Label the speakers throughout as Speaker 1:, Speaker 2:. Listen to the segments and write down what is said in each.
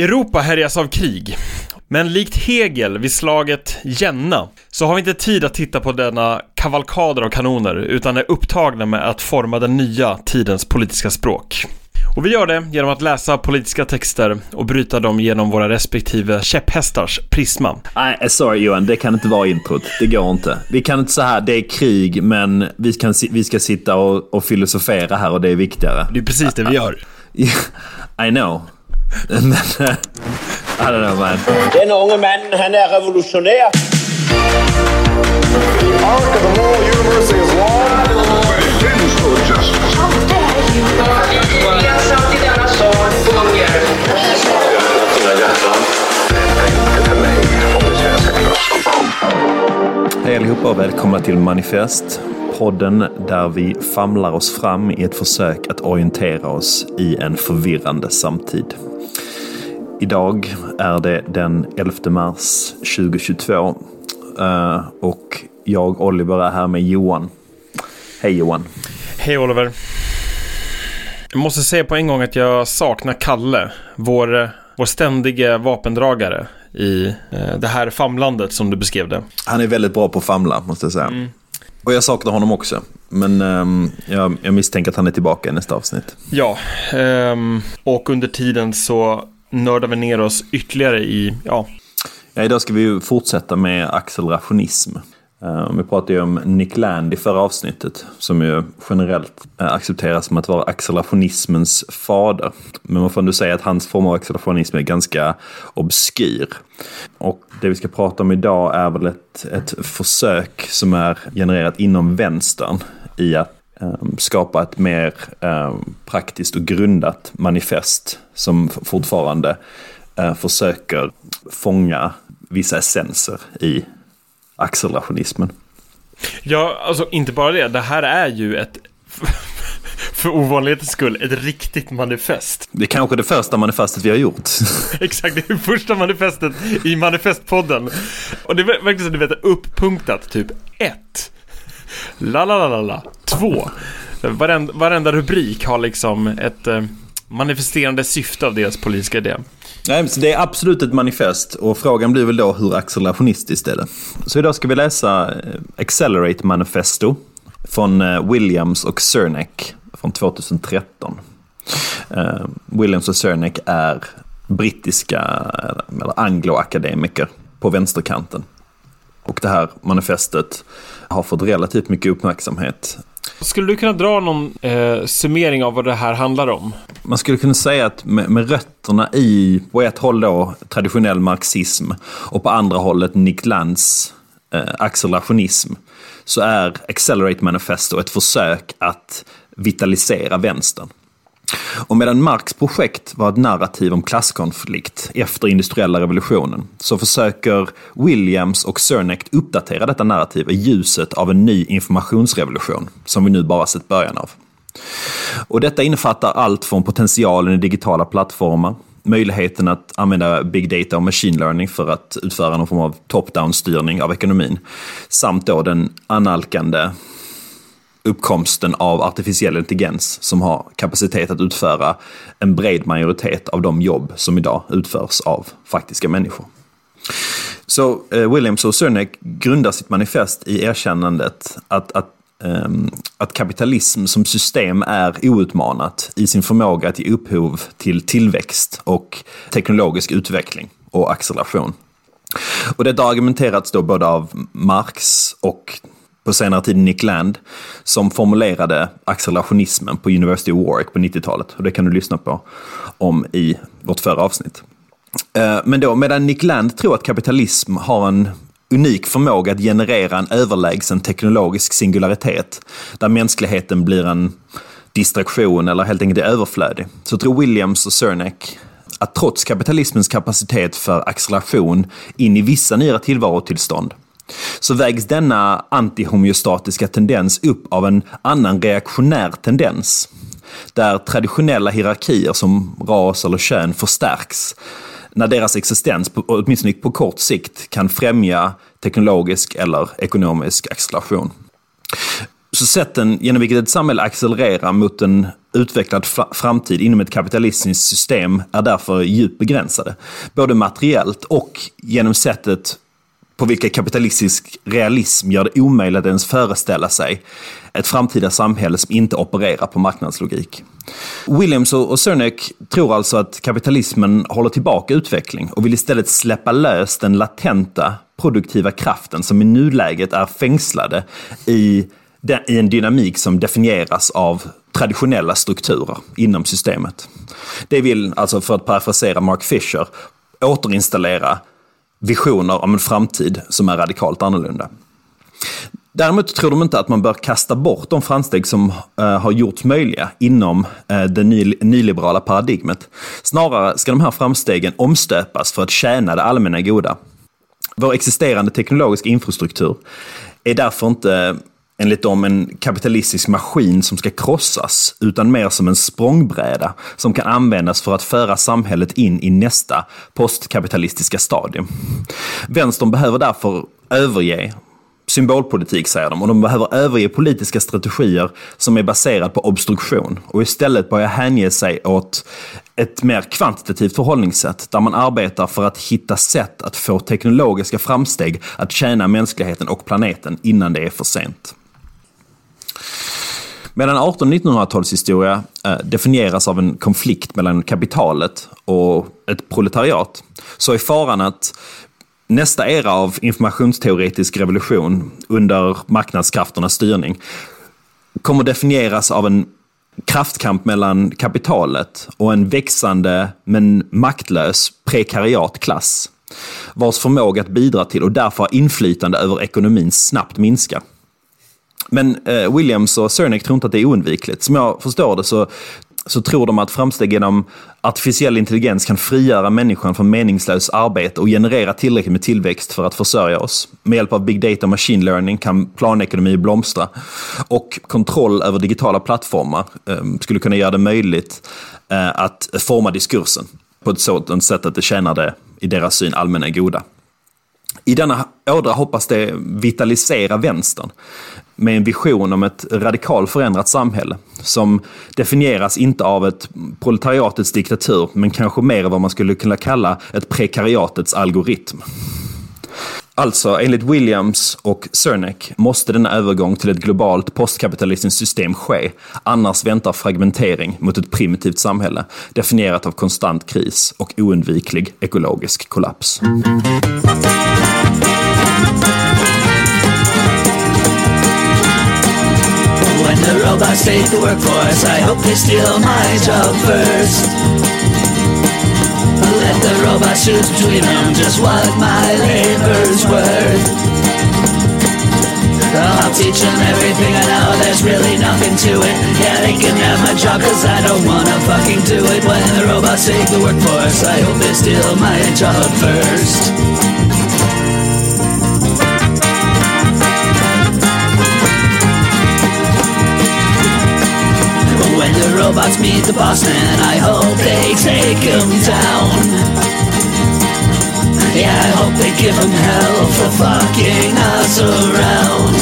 Speaker 1: Europa härjas av krig. Men likt Hegel vid slaget Jenna så har vi inte tid att titta på denna kavalkader av kanoner utan är upptagna med att forma den nya tidens politiska språk. Och vi gör det genom att läsa politiska texter och bryta dem genom våra respektive käpphästars prisma.
Speaker 2: Nej, eh, sorry Johan, det kan inte vara introt. Det går inte. Vi kan inte säga det är krig, men vi, kan, vi ska sitta och, och filosofera här och det är viktigare.
Speaker 1: Det är precis det vi gör.
Speaker 2: I know. Men, I don't know man.
Speaker 3: Den unge mannen, han är revolutionär.
Speaker 4: arc of the moral universe is long.
Speaker 2: Hej allihopa och välkomna till Manifest. Podden där vi famlar oss fram i ett försök att orientera oss i en förvirrande samtid. Idag är det den 11 mars 2022 eh, och jag, Oliver, är här med Johan. Hej Johan.
Speaker 1: Hej Oliver. Jag måste säga på en gång att jag saknar Kalle, vår, vår ständige vapendragare i eh, det här famlandet som du beskrev det.
Speaker 2: Han är väldigt bra på att famla, måste jag säga. Och jag saknar honom också. Men ehm, jag, jag misstänker att han är tillbaka i nästa avsnitt.
Speaker 1: Ja, ehm, och under tiden så nördar vi ner oss ytterligare i, ja,
Speaker 2: Ja, idag ska vi ju fortsätta med accelerationism. Eh, vi pratade ju om Nick Land i förra avsnittet, som ju generellt eh, accepteras som att vara accelerationismens fader. Men man får ändå säga att hans form av accelerationism är ganska obskyr. Och det vi ska prata om idag är väl ett, ett försök som är genererat inom vänstern i att ehm, skapa ett mer ehm, praktiskt och grundat manifest som fortfarande eh, försöker fånga vissa essenser i accelerationismen.
Speaker 1: ja, alltså inte bara det, det här är ju ett, för ovanlighetens skull, ett riktigt manifest.
Speaker 2: Det är kanske det första manifestet vi har gjort.
Speaker 1: Exakt, det är första manifestet i manifestpodden. Och det är verkligen så du vet uppunktat, typ 1. La la la la la. 2. Varenda, varenda rubrik har liksom ett eh, manifesterande syfte av deras politiska idé.
Speaker 2: Nej, så det är absolut ett manifest och frågan blir väl då hur accelerationistiskt är det? Så idag ska vi läsa eh, Accelerate Manifesto från eh, Williams och Cernek från 2013. Eh, Williams och Cernek är brittiska eller angloakademiker på vänsterkanten. Och det här manifestet har fått relativt mycket uppmärksamhet
Speaker 1: skulle du kunna dra någon eh, summering av vad det här handlar om?
Speaker 2: Man skulle kunna säga att med, med rötterna i, på ett håll då, traditionell marxism och på andra hållet Nick Lands eh, accelerationism så är Accelerate Manifesto ett försök att vitalisera vänstern. Och medan Marx projekt var ett narrativ om klasskonflikt efter industriella revolutionen så försöker Williams och Cernek uppdatera detta narrativ i ljuset av en ny informationsrevolution som vi nu bara sett början av. Och detta innefattar allt från potentialen i digitala plattformar, möjligheten att använda big data och machine learning för att utföra någon form av top-down styrning av ekonomin, samt då den analkande uppkomsten av artificiell intelligens som har kapacitet att utföra en bred majoritet av de jobb som idag utförs av faktiska människor. Så eh, Williams och Cernek grundar sitt manifest i erkännandet att, att, ehm, att kapitalism som system är outmanat i sin förmåga att ge upphov till tillväxt och teknologisk utveckling och acceleration. Och detta har argumenterats då både av Marx och på senare tid Nick Land som formulerade accelerationismen på University of Warwick på 90-talet. Och det kan du lyssna på om i vårt förra avsnitt. Eh, men då, medan Nick Land tror att kapitalism har en unik förmåga att generera en överlägsen teknologisk singularitet där mänskligheten blir en distraktion eller helt enkelt är överflödig, så tror Williams och Cernek att trots kapitalismens kapacitet för acceleration in i vissa nya tillvarotillstånd så vägs denna antihomeostatiska tendens upp av en annan reaktionär tendens. Där traditionella hierarkier som ras eller kön förstärks när deras existens, åtminstone på kort sikt, kan främja teknologisk eller ekonomisk acceleration. Så sätten genom vilket ett samhälle accelererar mot en utvecklad framtid inom ett kapitalistiskt system är därför djupt begränsade. Både materiellt och genom sättet på vilka kapitalistisk realism gör det omöjligt att ens föreställa sig ett framtida samhälle som inte opererar på marknadslogik. Williams och Cernek tror alltså att kapitalismen håller tillbaka utveckling och vill istället släppa lös den latenta produktiva kraften som i nuläget är fängslade i i en dynamik som definieras av traditionella strukturer inom systemet. Det vill, alltså för att parafrasera Mark Fisher, återinstallera visioner om en framtid som är radikalt annorlunda. Däremot tror de inte att man bör kasta bort de framsteg som eh, har gjorts möjliga inom eh, det nyliberala paradigmet. Snarare ska de här framstegen omstöpas för att tjäna det allmänna goda. Vår existerande teknologiska infrastruktur är därför inte enligt dem en kapitalistisk maskin som ska krossas, utan mer som en språngbräda som kan användas för att föra samhället in i nästa postkapitalistiska stadium. Vänstern behöver därför överge symbolpolitik, säger de, och de behöver överge politiska strategier som är baserade på obstruktion och istället börja hänge sig åt ett mer kvantitativt förhållningssätt där man arbetar för att hitta sätt att få teknologiska framsteg att tjäna mänskligheten och planeten innan det är för sent. Medan 1800-1900-talshistoria eh, definieras av en konflikt mellan kapitalet och ett proletariat, så är faran att nästa era av informationsteoretisk revolution under marknadskrafternas styrning kommer definieras av en kraftkamp mellan kapitalet och en växande men maktlös prekariatklass vars förmåga att bidra till och därför ha inflytande över ekonomin snabbt minskar. Men eh, Williams och Cernic tror inte att det är oundvikligt. Som jag förstår det så, så tror de att framsteg genom artificiell intelligens kan frigöra människan från meningslöst arbete och generera tillräckligt med tillväxt för att försörja oss. Med hjälp av big data och machine learning kan planekonomi blomstra. Och kontroll över digitala plattformar eh, skulle kunna göra det möjligt eh, att forma diskursen på ett sådant sätt att det tjänar det, i deras syn, allmänna goda. I denna ådra hoppas det vitalisera vänstern med en vision om ett radikalt förändrat samhälle som definieras inte av ett proletariatets diktatur men kanske mer vad man skulle kunna kalla ett prekariatets algoritm. Alltså, enligt Williams och Cernek måste denna övergång till ett globalt postkapitalistiskt system ske. Annars väntar fragmentering mot ett primitivt samhälle definierat av konstant kris och oundviklig ekologisk kollaps. The robots take the workforce, I hope they steal my job first. Let the robots choose between them just what my labor's worth. I'll teach them everything I know, there's really nothing to it. Yeah, they can have my job cause I don't wanna fucking do it. When the robots take the workforce, I hope they steal my job first. Robots meet the boss man, I hope they take him down. Yeah, I hope they give him hell for fucking us around.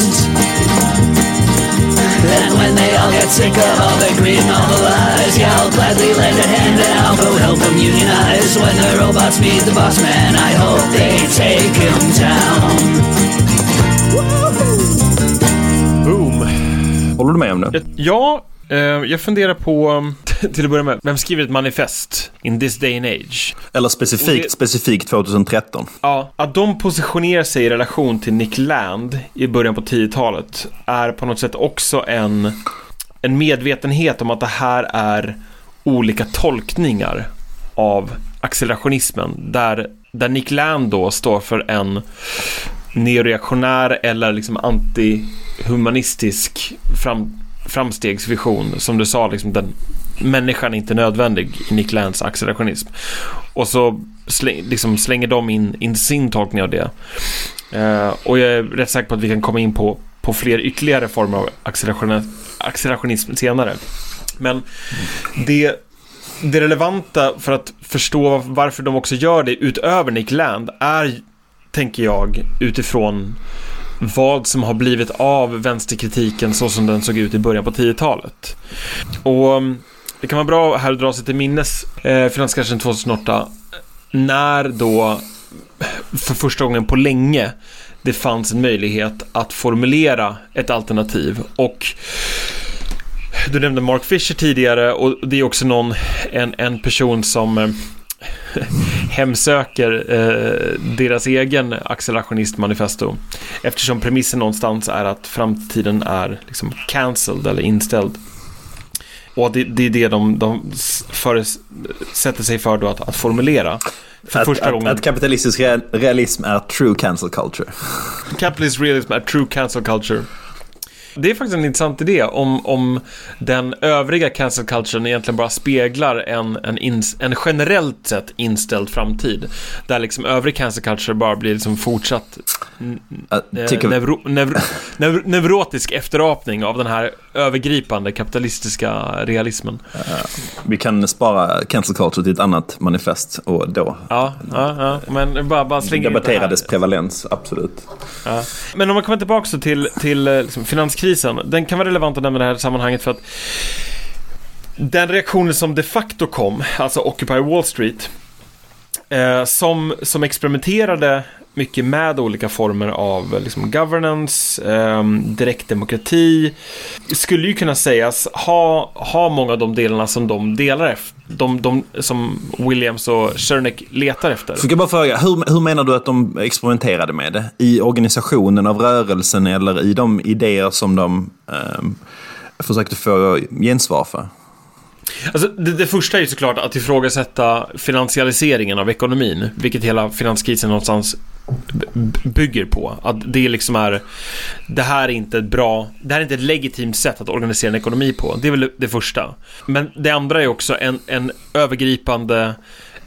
Speaker 2: And when they all get sick of all the greed and all the lies, yeah, I'll gladly lend a hand and I'll go help them unionize. When the robots meet the boss man, I hope they take him down. Boom. Håller du med om det?
Speaker 1: Ja, jag funderar på, till att börja med, vem skriver ett manifest in this day and age?
Speaker 2: Eller specifikt, det, specifikt 2013.
Speaker 1: Ja, att de positionerar sig i relation till Nick Land i början på 10-talet är på något sätt också en, en medvetenhet om att det här är olika tolkningar av accelerationismen. Där, där Nick Land då står för en neoreaktionär eller liksom antihumanistisk fram framstegsvision. Som du sa, liksom den människan är inte nödvändig i Nick Lands accelerationism. Och så släng, liksom slänger de in, in sin tolkning av det. Uh, och jag är rätt säker på att vi kan komma in på, på fler ytterligare former av acceleration, accelerationism senare. Men det, det relevanta för att förstå varför de också gör det utöver Nick Land är, tänker jag, utifrån vad som har blivit av vänsterkritiken så som den såg ut i början på 10-talet. Och mm, det kan vara bra här att dra sig till minnes eh, finanskraschen 2008 när då för första gången på länge det fanns en möjlighet att formulera ett alternativ och du nämnde Mark Fisher tidigare och det är också någon, en, en person som eh, hemsöker eh, deras egen accelerationistmanifesto. Eftersom premissen någonstans är att framtiden är liksom cancelled eller inställd. Och det, det är det de, de sätter sig för då att, att formulera.
Speaker 2: För att, första att, gången. Att kapitalistisk realism är true cancel culture.
Speaker 1: Kapitalistisk realism är true cancel culture. Det är faktiskt en intressant idé om, om den övriga cancel culturen egentligen bara speglar en, en, ins, en generellt sett inställd framtid. Där liksom övrig cancel culture bara blir liksom fortsatt uh, neuro, neuro, neuro, neurotisk efterapning av den här övergripande kapitalistiska realismen. Uh,
Speaker 2: vi kan spara cancel culture till ett annat manifest och då
Speaker 1: ja, ja, ja. men bara, bara slänger
Speaker 2: debattera dess prevalens, absolut.
Speaker 1: Ja. Men om man kommer tillbaka till, till eh, liksom, finanskrisen, den kan vara relevant att nämna i det här sammanhanget för att den reaktionen som de facto kom, alltså Occupy Wall Street, eh, som, som experimenterade mycket med olika former av liksom, governance, eh, direktdemokrati. Skulle ju kunna sägas ha, ha många av de delarna som de delar de, de som Williams och Cernek letar efter.
Speaker 2: Får jag bara fråga, hur, hur menar du att de experimenterade med det? I organisationen av rörelsen eller i de idéer som de eh, försökte få gensvar för?
Speaker 1: Alltså, det, det, första är ju såklart att ifrågasätta finansialiseringen av ekonomin, vilket hela finanskrisen någonstans bygger på. Att det liksom är, det här är inte ett bra, det här är inte ett legitimt sätt att organisera en ekonomi på. Det är väl det första. Men det andra är också en, en övergripande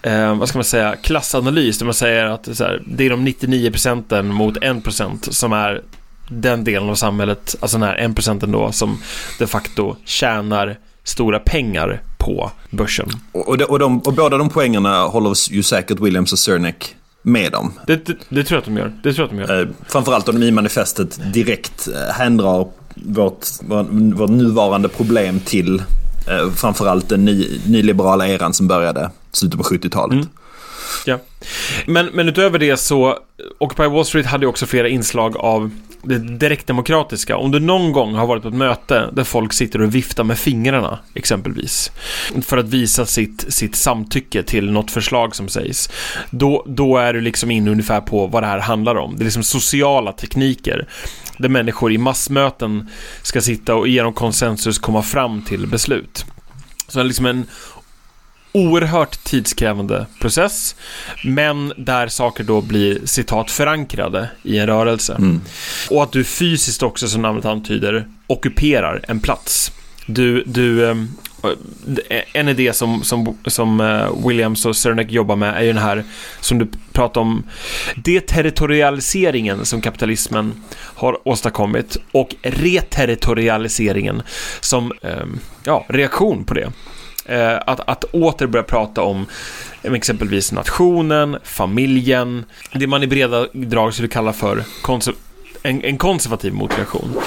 Speaker 1: eh, vad ska man säga, klassanalys där man säger att här, det är de 99 procenten mot 1 procent som är den delen av samhället, alltså den här 1 procenten då som de facto tjänar stora pengar på börsen.
Speaker 2: Och, de, och, de, och båda de poängerna håller ju säkert Williams och Cernek med dem.
Speaker 1: Det, det, det, tror jag att de gör. Det tror jag att de gör.
Speaker 2: Eh, framförallt om de i manifestet direkt eh, händrar vårt, vårt nuvarande problem till eh, framförallt den ny, nyliberala eran som började slutet på 70-talet. Mm.
Speaker 1: Ja. Men, men utöver det så, Occupy Wall Street hade ju också flera inslag av det direktdemokratiska. Om du någon gång har varit på ett möte där folk sitter och viftar med fingrarna, exempelvis, för att visa sitt, sitt samtycke till något förslag som sägs, då, då är du liksom inne ungefär på vad det här handlar om. Det är liksom sociala tekniker där människor i massmöten ska sitta och genom konsensus komma fram till beslut. Så liksom en oerhört tidskrävande process, men där saker då blir citat förankrade i en rörelse. Mm. Och att du fysiskt också, som namnet antyder, ockuperar en plats. Du, du, ehm, en idé som, som, som eh, Williams och Cernek jobbar med är ju den här som du pratar om deterritorialiseringen som kapitalismen har åstadkommit och reterritorialiseringen som ehm, ja, reaktion på det. Eh, att, att åter börja prata om eh, exempelvis nationen, familjen, det man i breda drag skulle kalla för en, en, konservativ motivation.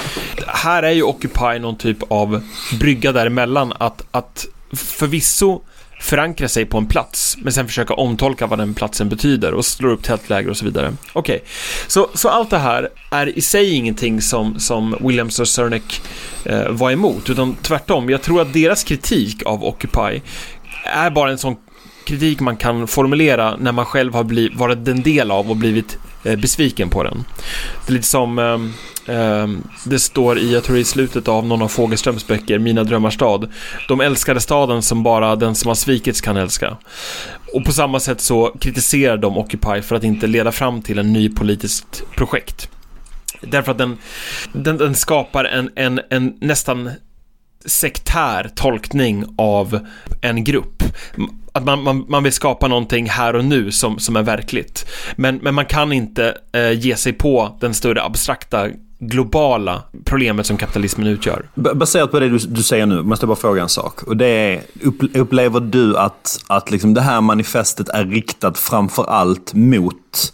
Speaker 1: Här är ju Occupy någon typ av brygga däremellan att, att förvisso förankra sig på en plats, men sen försöka omtolka vad den platsen betyder och slå upp tältläger och så vidare. Okej, okay. så, så allt det här är i sig ingenting som, som Williams och Cernek eh, var emot, utan tvärtom. Jag tror att deras kritik av Occupy är bara en sån kritik man kan formulera när man själv har blivit, varit en del av och blivit eh, besviken på den. Det är lite som eh, Ehm, det står i, jag tror i slutet av någon av Fogelströms böcker, Mina drömmars stad. De älskade staden som bara den som har svikits kan älska. Och på samma sätt så kritiserar de Occupy för att inte leda fram till en ny politiskt projekt. Därför att den, den, den skapar en, en, en nästan sektär tolkning av en grupp. Att man, man, man vill skapa någonting här och nu som, som är verkligt. Men, men man kan inte eh, ge sig på den större abstrakta globala problemet som kapitalismen utgör.
Speaker 2: Baserat på det du, du säger nu, måste jag bara fråga en sak. Och det är, upplever du att, att liksom det här manifestet är riktat framför allt mot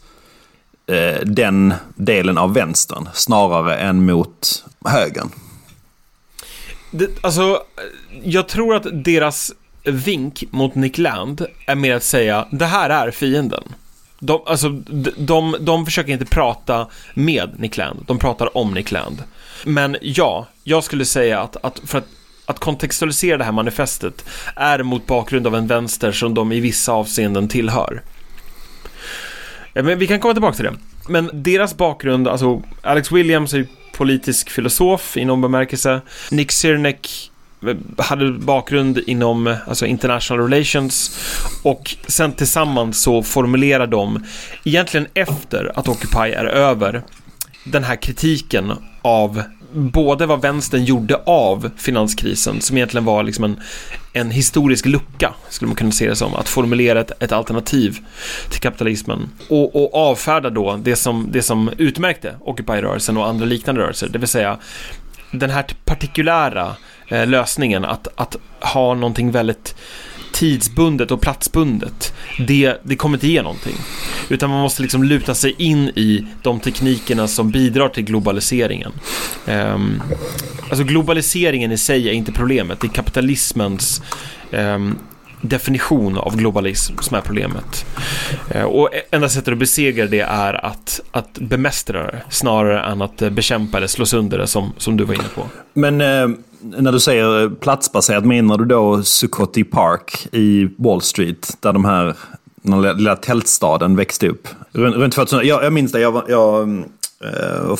Speaker 2: eh, den delen av vänstern snarare än mot högern.
Speaker 1: Det, alltså, jag tror att deras vink mot Nick Land är mer att säga det här är fienden. De, alltså, de, de, de försöker inte prata med Nick Land, de pratar om Nick Land. Men ja, jag skulle säga att, att för att att kontextualisera det här manifestet är mot bakgrund av en vänster som de i vissa avseenden tillhör. Men vi kan komma tillbaka till det. Men deras bakgrund, alltså Alex Williams är ju politisk filosof i någon bemärkelse. Nick Sirneck hade bakgrund inom alltså international relations och sen tillsammans så formulerar de egentligen efter att Occupy är över den här kritiken av både vad vänstern gjorde av finanskrisen, som egentligen var liksom en, en historisk lucka, skulle man kunna se det som, att formulera ett, ett alternativ till kapitalismen. Och, och avfärda då det som, det som utmärkte Occupy-rörelsen och andra liknande rörelser, det vill säga den här partikulära eh, lösningen att, att ha någonting väldigt tidsbundet och platsbundet, det, det kommer inte ge någonting. Utan man måste liksom luta sig in i de teknikerna som bidrar till globaliseringen. Um, alltså globaliseringen i sig är inte problemet, det är kapitalismens um, definition av globalism som är problemet. Uh, och e, enda sättet att besegra det är att, att bemästra det snarare än att eh, bekämpa eller slå sönder det som, som du var inne på.
Speaker 2: Men eh, när du säger platsbaserat, menar du då Zuccotti Park i Wall Street? Där de här, den lilla tältstaden växte upp? Runt, runt 2000, jag, jag minns det, jag, jag, jag, eh,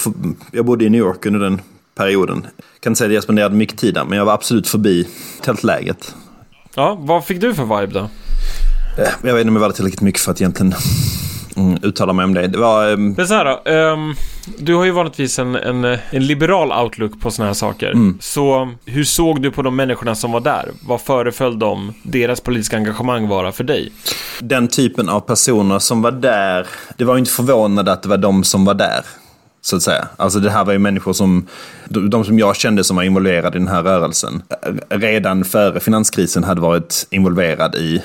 Speaker 2: jag bodde i New York under den perioden. Jag kan inte säga att jag spenderade mycket tid där, men jag var absolut förbi tältläget.
Speaker 1: Ja, vad fick du för vibe då?
Speaker 2: Eh, jag vet inte om jag var tillräckligt mycket för att egentligen mm, uttala mig om det. Det var... Um...
Speaker 1: Det är så här då, um, du har ju vanligtvis en, en, en liberal outlook på sådana här saker. Mm. Så hur såg du på de människorna som var där? Vad föreföll de, deras politiska engagemang vara för dig?
Speaker 2: Den typen av personer som var där, det var ju inte förvånande att det var de som var där. Så att säga. Alltså det här var ju människor som, de som jag kände som var involverade i den här rörelsen, redan före finanskrisen hade varit involverad i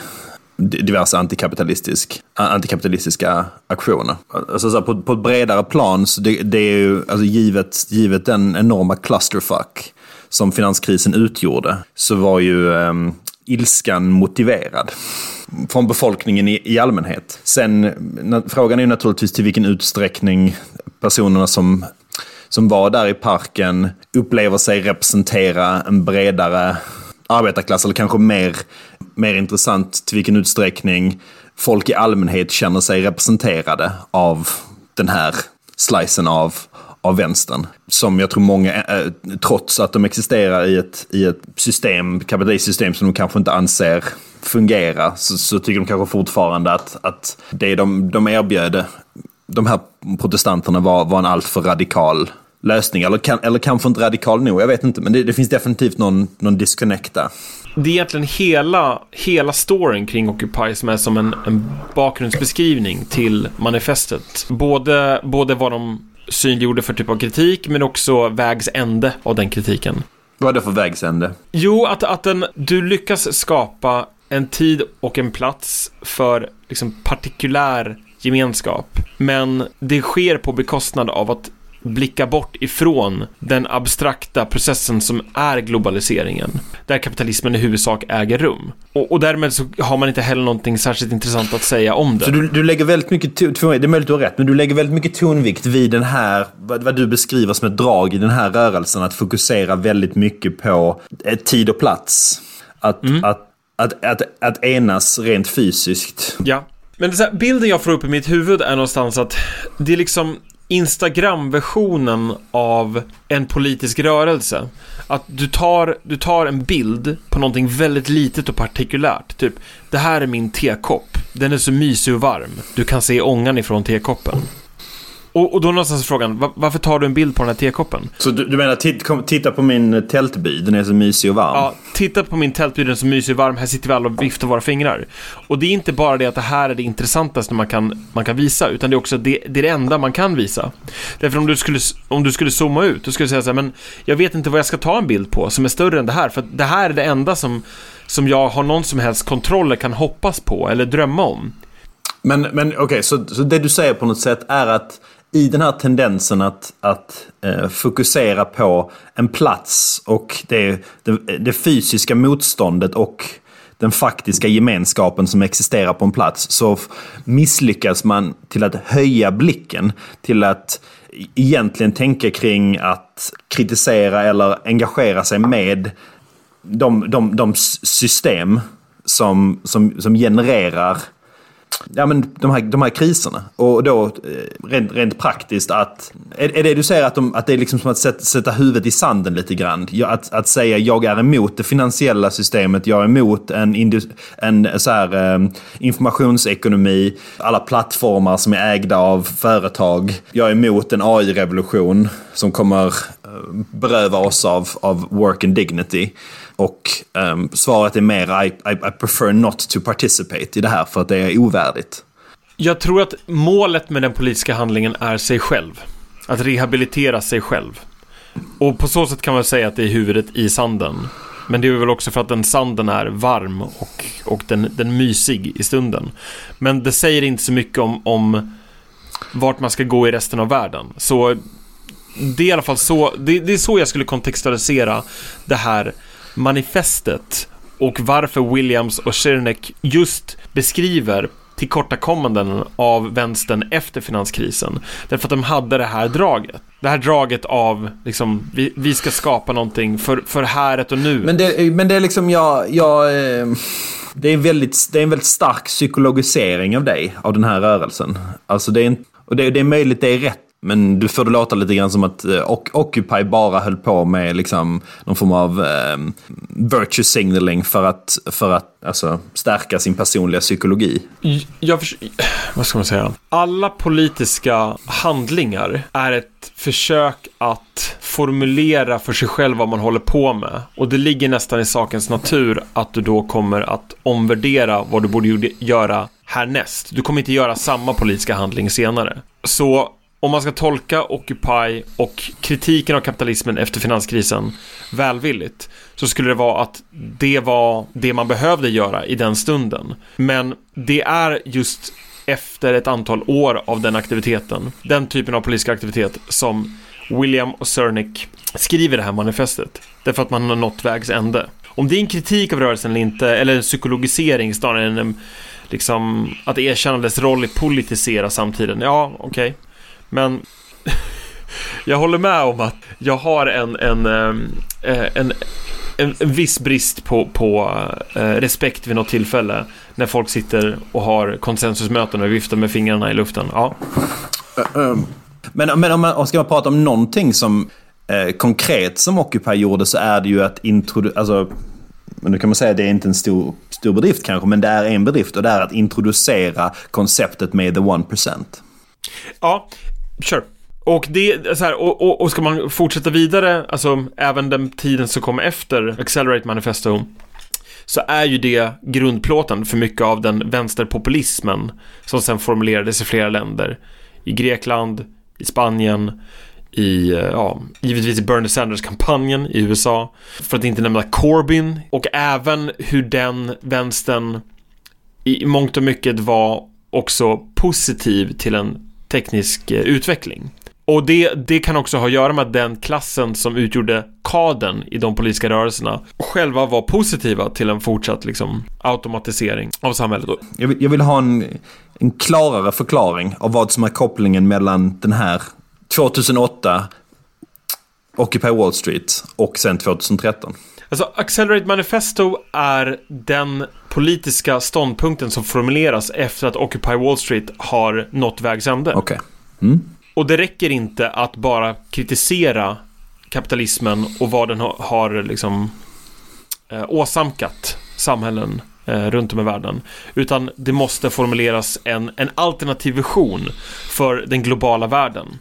Speaker 2: diverse antikapitalistisk, antikapitalistiska aktioner. Alltså så på, på ett bredare plan, så det, det är ju, alltså givet, givet den enorma clusterfuck som finanskrisen utgjorde, så var ju um, ilskan motiverad från befolkningen i, i allmänhet. Sen, na, frågan är ju naturligtvis till vilken utsträckning personerna som, som var där i parken upplever sig representera en bredare arbetarklass, eller kanske mer, mer intressant till vilken utsträckning folk i allmänhet känner sig representerade av den här slicen av, av vänstern. Som jag tror många, äh, trots att de existerar i ett, i ett system, kapitalistiskt system som de kanske inte anser fungera, så, så tycker de kanske fortfarande att, att det de, de erbjöd de här protestanterna var, var en alltför radikal lösning. Eller, kan, eller kanske inte radikal nog, jag vet inte. Men det, det finns definitivt någon, någon disconnect där.
Speaker 1: Det är egentligen hela, hela storyn kring Occupy som är som en, en bakgrundsbeskrivning till manifestet. Både, både vad de synliggjorde för typ av kritik, men också vägs ände av den kritiken.
Speaker 2: Vad är det för vägs ände?
Speaker 1: Jo, att, att den, du lyckas skapa en tid och en plats för liksom partikulär gemenskap. Men det sker på bekostnad av att blicka bort ifrån den abstrakta processen som är globaliseringen. Där kapitalismen i huvudsak äger rum. Och, och därmed så har man inte heller någonting särskilt intressant att säga om det.
Speaker 2: Så du, du lägger väldigt mycket, det är möjligt du har rätt, men du lägger väldigt mycket tonvikt vid den här, vad, vad du beskriver som ett drag i den här rörelsen, att fokusera väldigt mycket på tid och plats. Att, mm. att, att, att, att enas rent fysiskt.
Speaker 1: Ja. Men här, bilden jag får upp i mitt huvud är någonstans att det är liksom Instagram-versionen av en politisk rörelse. Att du tar, du tar en bild på någonting väldigt litet och partikulärt. Typ, det här är min tekopp. Den är så mysig och varm. Du kan se ångan ifrån tekoppen. Och, och då någonstans frågan, var, varför tar du en bild på den här tekoppen?
Speaker 2: Så du, du menar, titt, titta på min tältby, den är så mysig och varm?
Speaker 1: Ja, titta på min tältby, den är så mysig och varm, här sitter vi alla och viftar våra fingrar. Och det är inte bara det att det här är det intressantaste man kan, man kan visa, utan det är också det, det, är det enda man kan visa. Därför om du skulle, om du skulle zooma ut, då skulle du säga så här, men jag vet inte vad jag ska ta en bild på som är större än det här, för det här är det enda som, som jag har någon som helst kontroll eller kan hoppas på eller drömma om.
Speaker 2: Men, men okej, så, så det du säger på något sätt är att i den här tendensen att, att eh, fokusera på en plats och det, det, det fysiska motståndet och den faktiska gemenskapen som existerar på en plats så misslyckas man till att höja blicken till att egentligen tänka kring att kritisera eller engagera sig med de, de, de system som, som, som genererar ja, men de, här, de här kriserna. Och då eh, rent, rent praktiskt att... Är, är det du säger att, de, att det är liksom som att sätta, sätta huvudet i sanden lite grann? Att, att säga jag är emot det finansiella systemet, jag är emot en, en så här, eh, informationsekonomi, alla plattformar som är ägda av företag. Jag är emot en AI-revolution som kommer eh, beröva oss av, av work and dignity. Och um, svaret är mer I, I, I prefer not to participate i det här för att det är ovärdigt.
Speaker 1: Jag tror att målet med den politiska handlingen är sig själv. Att rehabilitera sig själv. Och på så sätt kan man säga att det är huvudet i sanden. Men det är väl också för att den sanden är varm och, och den, den mysig i stunden. Men det säger inte så mycket om, om vart man ska gå i resten av världen. Så det är i alla fall så, det, det är så jag skulle kontextualisera det här manifestet och varför Williams och Zirnek just beskriver tillkortakommanden av vänstern efter finanskrisen. Därför att de hade det här draget. Det här draget av, liksom, vi, vi ska skapa någonting för, för häret och nu.
Speaker 2: Men det, men det är liksom, jag... jag eh, det, är väldigt, det är en väldigt stark psykologisering av dig, av den här rörelsen. Alltså det är, en, och det, det är möjligt det är rätt, men du får det låta lite grann som att eh, Occupy bara höll på med liksom någon form av eh, virtue signaling för att, för att alltså, stärka sin personliga psykologi.
Speaker 1: Jag förs- vad ska man säga? Alla politiska handlingar är ett försök att formulera för sig själv vad man håller på med. Och det ligger nästan i sakens natur att du då kommer att omvärdera vad du borde göra härnäst. Du kommer inte göra samma politiska handling senare. Så om man ska tolka Occupy och kritiken av kapitalismen efter finanskrisen välvilligt så skulle det vara att det var det man behövde göra i den stunden. Men det är just efter ett antal år av den aktiviteten, den typen av politisk aktivitet som William och Cernick skriver det här manifestet. Därför att man har nått vägs ände. Om det är en kritik av rörelsen eller inte, eller en psykologisering snarare än en, liksom, att erkänna dess roll i politisera samtiden, ja, okej. Men jag håller med om att jag har en, en, eh, en, en, viss brist på, på eh, respekt vid något tillfälle när folk sitter och har konsensusmöten och viftar med fingrarna i luften. Ja,
Speaker 2: Men, men om man ska man prata om någonting som eh, konkret som Occupy gjorde så är det ju att introducera, alltså, nu kan man säga att det är inte en stor, stor bedrift kanske, men det är en bedrift och det är att introducera konceptet med the 1%.
Speaker 1: ja kör. Och det, så här, och, och, och ska man fortsätta vidare, alltså även den tiden som kom efter Accelerate Manifesto, så är ju det grundplåten för mycket av den vänsterpopulismen som sen formulerades i flera länder. I Grekland, i Spanien, i, eh, ja, givetvis i Bernie Sanders-kampanjen i USA. För att inte nämna Corbyn. Och även hur den vänstern i mångt och mycket var också positiv till en teknisk eh, utveckling. Och det, det kan också ha att göra med att den klassen som utgjorde kaden i de politiska rörelserna själva var positiva till en fortsatt liksom, automatisering av samhället.
Speaker 2: Jag vill, jag vill ha en, en klarare förklaring av vad som är kopplingen mellan den här 2008, Occupy Wall Street och sen 2013.
Speaker 1: Alltså, Accelerate Manifesto är den politiska ståndpunkten som formuleras efter att Occupy Wall Street har nått vägs ände.
Speaker 2: Okej.
Speaker 1: Och det räcker inte att bara kritisera kapitalismen och vad den har, har liksom eh, åsamkat samhällen eh, runt om i världen. Utan det måste formuleras en, en alternativ vision för den globala världen.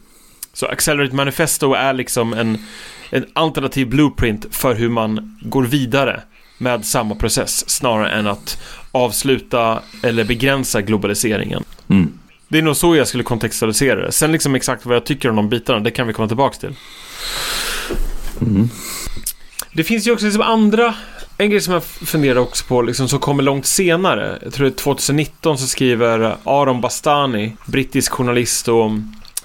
Speaker 1: Så Accelerate Manifesto är liksom en, en alternativ blueprint för hur man går vidare med samma process snarare än att avsluta eller begränsa globaliseringen.
Speaker 2: Mm.
Speaker 1: Det är nog så jag skulle kontextualisera det. Sen liksom exakt vad jag tycker om de bitarna, det kan vi komma tillbaka till. Det finns ju också liksom andra En grej som jag funderar också på, liksom, som kommer långt senare. Jag tror det är 2019 så skriver Aron Bastani, brittisk journalist och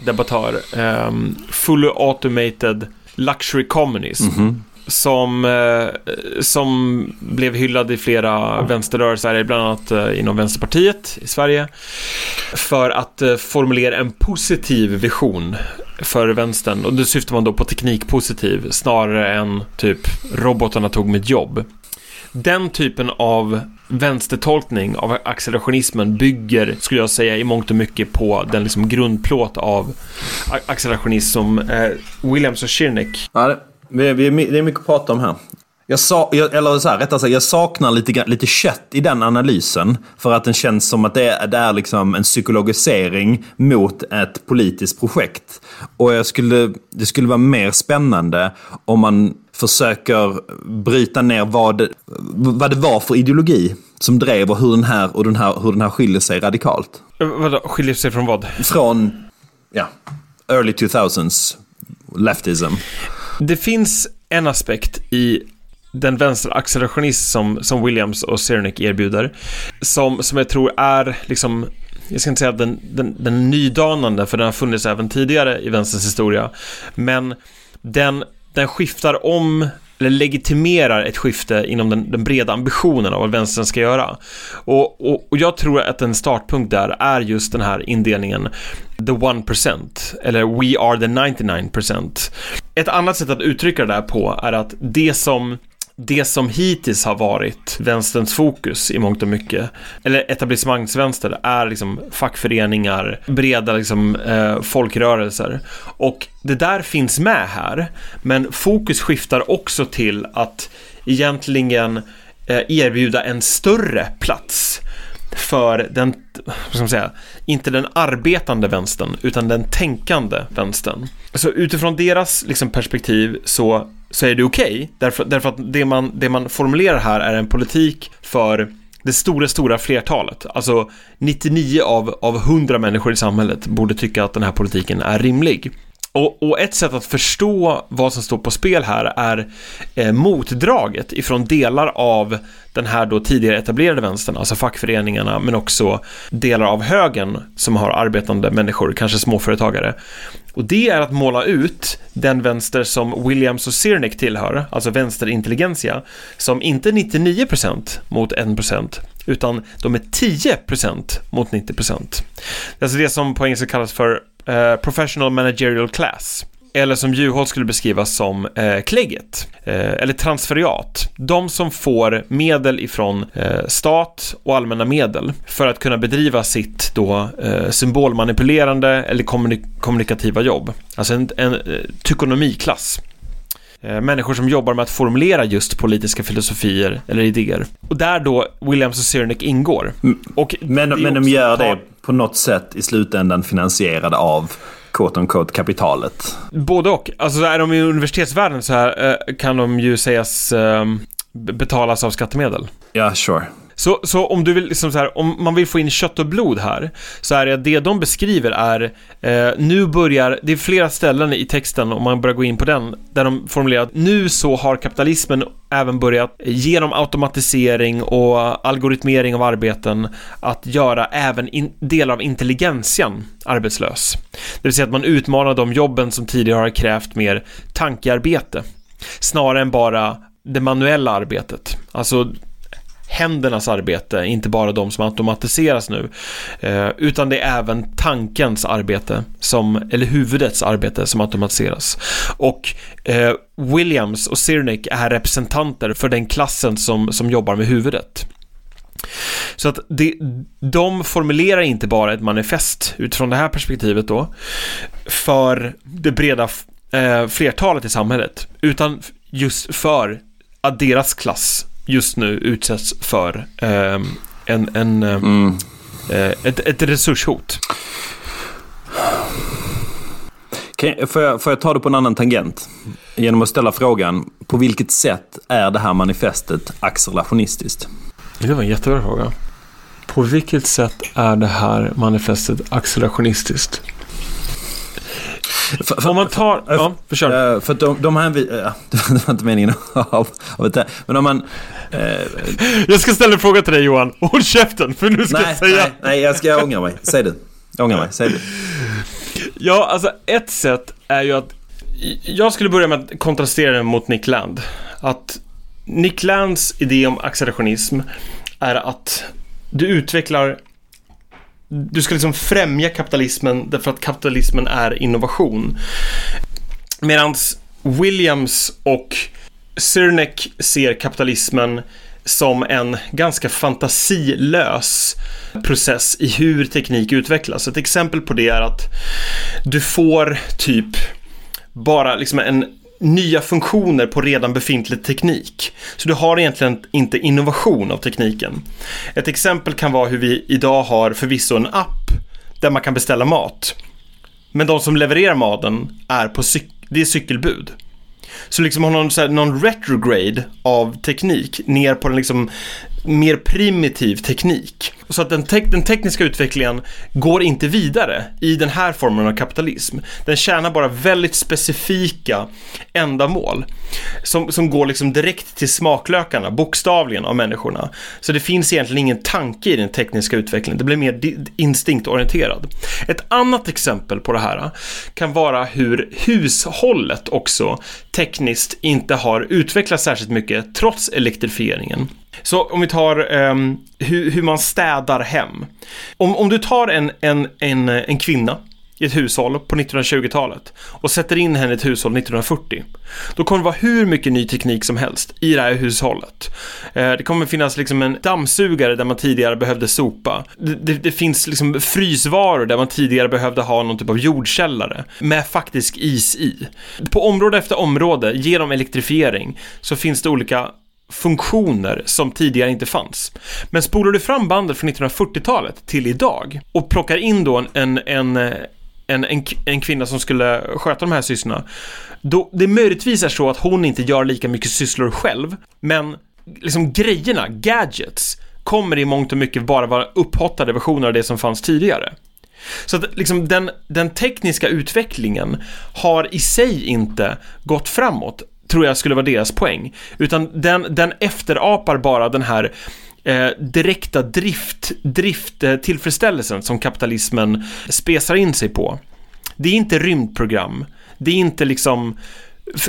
Speaker 1: debattör, um, Fully Automated Luxury Communism.
Speaker 2: Mhm.
Speaker 1: Som, eh, som blev hyllad i flera vänsterrörelser, bland annat eh, inom Vänsterpartiet i Sverige. För att eh, formulera en positiv vision för vänstern. Och då syftar man då på teknikpositiv snarare än typ robotarna tog mitt jobb. Den typen av vänstertolkning av accelerationismen bygger, skulle jag säga, i mångt och mycket på den liksom grundplåt av accelerationism som eh, Williams och Schirneck
Speaker 2: Ja, vi, vi, det är mycket att prata om här. Jag sa, jag, eller så här, rättare sagt, jag saknar lite, lite kött i den analysen. För att den känns som att det är, det är liksom en psykologisering mot ett politiskt projekt. Och jag skulle, det skulle vara mer spännande om man försöker bryta ner vad, vad det var för ideologi som drev och hur den här, och den här, hur den här skiljer sig radikalt.
Speaker 1: Vadå, skiljer sig från vad?
Speaker 2: Från ja, early 2000s leftism.
Speaker 1: Det finns en aspekt i den vänsteraccelerationism som, som Williams och Cernick erbjuder som, som jag tror är liksom jag ska inte säga den, den, den nydanande, för den har funnits även tidigare i vänsterns historia, men den, den skiftar om eller legitimerar ett skifte inom den, den breda ambitionen av vad vänstern ska göra. Och, och, och jag tror att en startpunkt där är just den här indelningen the 1% eller we are the 99%. Ett annat sätt att uttrycka det där på är att det som det som hittills har varit vänsterns fokus i mångt och mycket, eller etablissemangsvänster, är liksom fackföreningar, breda liksom, eh, folkrörelser. Och det där finns med här, men fokus skiftar också till att egentligen eh, erbjuda en större plats för den, vad ska man säga, inte den arbetande vänstern, utan den tänkande vänstern. Så utifrån deras liksom, perspektiv så, så är det okej, därför, därför att det man, det man formulerar här är en politik för det stora, stora flertalet. Alltså 99 av, av 100 människor i samhället borde tycka att den här politiken är rimlig. Och, och ett sätt att förstå vad som står på spel här är eh, motdraget ifrån delar av den här då tidigare etablerade vänstern, alltså fackföreningarna, men också delar av högern som har arbetande människor, kanske småföretagare. Och det är att måla ut den vänster som Williams och Cernick tillhör, alltså vänsterintelligensia, som inte är 99% mot 1%, utan de är 10% mot 90%. Alltså det som på engelska kallas för eh, professional managerial class. Eller som Juholt skulle beskrivas som eh, klägget. Eh, eller transferiat. De som får medel ifrån eh, stat och allmänna medel för att kunna bedriva sitt då eh, symbolmanipulerande eller kommunik- kommunikativa jobb. Alltså en, en eh, tykonomiklass. Eh, Människor som jobbar med att formulera just politiska filosofier eller idéer. Och där då Williams och Cernick ingår. Och
Speaker 2: Men, men de gör det på något sätt i slutändan finansierade av quote on quote kapitalet.
Speaker 1: Både och. Alltså är de i universitetsvärlden så här eh, kan de ju sägas eh, b- betalas av skattemedel.
Speaker 2: Ja, sure.
Speaker 1: Så, så om du vill, liksom så här, om man vill få in kött och blod här, så är det att det de beskriver är, eh, nu börjar, det är flera ställen i texten, om man börjar gå in på den, där de formulerar att nu så har kapitalismen även börjat, genom automatisering och algoritmering av arbeten, att göra även in, delar av intelligentian arbetslös. Det vill säga att man utmanar de jobben som tidigare har krävt mer tankearbete, snarare än bara det manuella arbetet. Alltså händernas arbete, inte bara de som automatiseras nu, eh, utan det är även tankens arbete, som, eller huvudets arbete som automatiseras. Och eh, Williams och Sirnick är representanter för den klassen som, som jobbar med huvudet. Så att det, de formulerar inte bara ett manifest utifrån det här perspektivet då, för det breda eh, flertalet i samhället, utan just för att deras klass just nu utsätts för eh, en, en, eh, eh, ett, ett resurshot.
Speaker 2: Jag, får, jag, får jag ta det på en annan tangent? Genom att ställa frågan, på vilket sätt är det här manifestet accelerationistiskt?
Speaker 1: Det var en jättebra fråga. På vilket sätt är det här manifestet accelerationistiskt?
Speaker 2: För, för,
Speaker 1: Om man tar... Ja, försök.
Speaker 2: eh, för att de, de här... vi- eh, Det var inte meningen av, av det. Men om man... eh,
Speaker 1: Jag ska ställa en fråga till dig Johan. Håll käften, för nu ska
Speaker 2: nej,
Speaker 1: jag säga...
Speaker 2: nej, nej, jag ska ångra mig. Säg du. Jag ångrar mig. Säg du.
Speaker 1: Ja, alltså ett sätt är ju att... Jag skulle börja med att kontrastera den mot Nick Land. Att Nick Lands idé om accelerationism är att du utvecklar... Du ska liksom främja kapitalismen därför att kapitalismen är innovation. Medan Williams och Cernek ser kapitalismen som en ganska fantasilös process i hur teknik utvecklas. Ett exempel på det är att du får typ bara liksom en nya funktioner på redan befintlig teknik. Så du har egentligen inte innovation av tekniken. Ett exempel kan vara hur vi idag har förvisso en app där man kan beställa mat. Men de som levererar maten är på cyk- det är cykelbud. Så liksom har någon, så här, någon retrograde av teknik ner på den liksom mer primitiv teknik. Så att den, te den tekniska utvecklingen går inte vidare i den här formen av kapitalism. Den tjänar bara väldigt specifika ändamål som, som går liksom direkt till smaklökarna, bokstavligen, av människorna. Så det finns egentligen ingen tanke i den tekniska utvecklingen, det blir mer instinktorienterad. Ett annat exempel på det här kan vara hur hushållet också tekniskt inte har utvecklats särskilt mycket trots elektrifieringen. Så om vi tar ehm, um, hur, hur man städar hem. Om, om du tar en, en, en, en kvinna i ett hushåll på 1920-talet och sätter in henne i ett hushåll 1940. Då kommer det vara hur mycket ny teknik som helst i det här hushållet. Eh, det kommer finnas liksom en dammsugare där man tidigare behövde sopa. Det, det, det finns liksom frysvaror där man tidigare behövde ha någon typ av jordkällare med faktisk is i. På område efter område, genom elektrifiering, så finns det olika funktioner som tidigare inte fanns. Men spolar du fram bandet från 1940-talet till idag och plockar in då en, en, en, en, en, en kvinna som skulle sköta de här sysslorna. Då det möjligtvis är så att hon inte gör lika mycket sysslor själv, men liksom grejerna, gadgets, kommer i mångt och mycket bara vara upphottade versioner av det som fanns tidigare. Så att liksom den, den tekniska utvecklingen har i sig inte gått framåt, tror jag skulle vara deras poäng. Utan den, den efterapar bara den här eh, direkta drift, drifttillfredsställelsen som kapitalismen spesar in sig på. Det är inte rymdprogram, det är inte liksom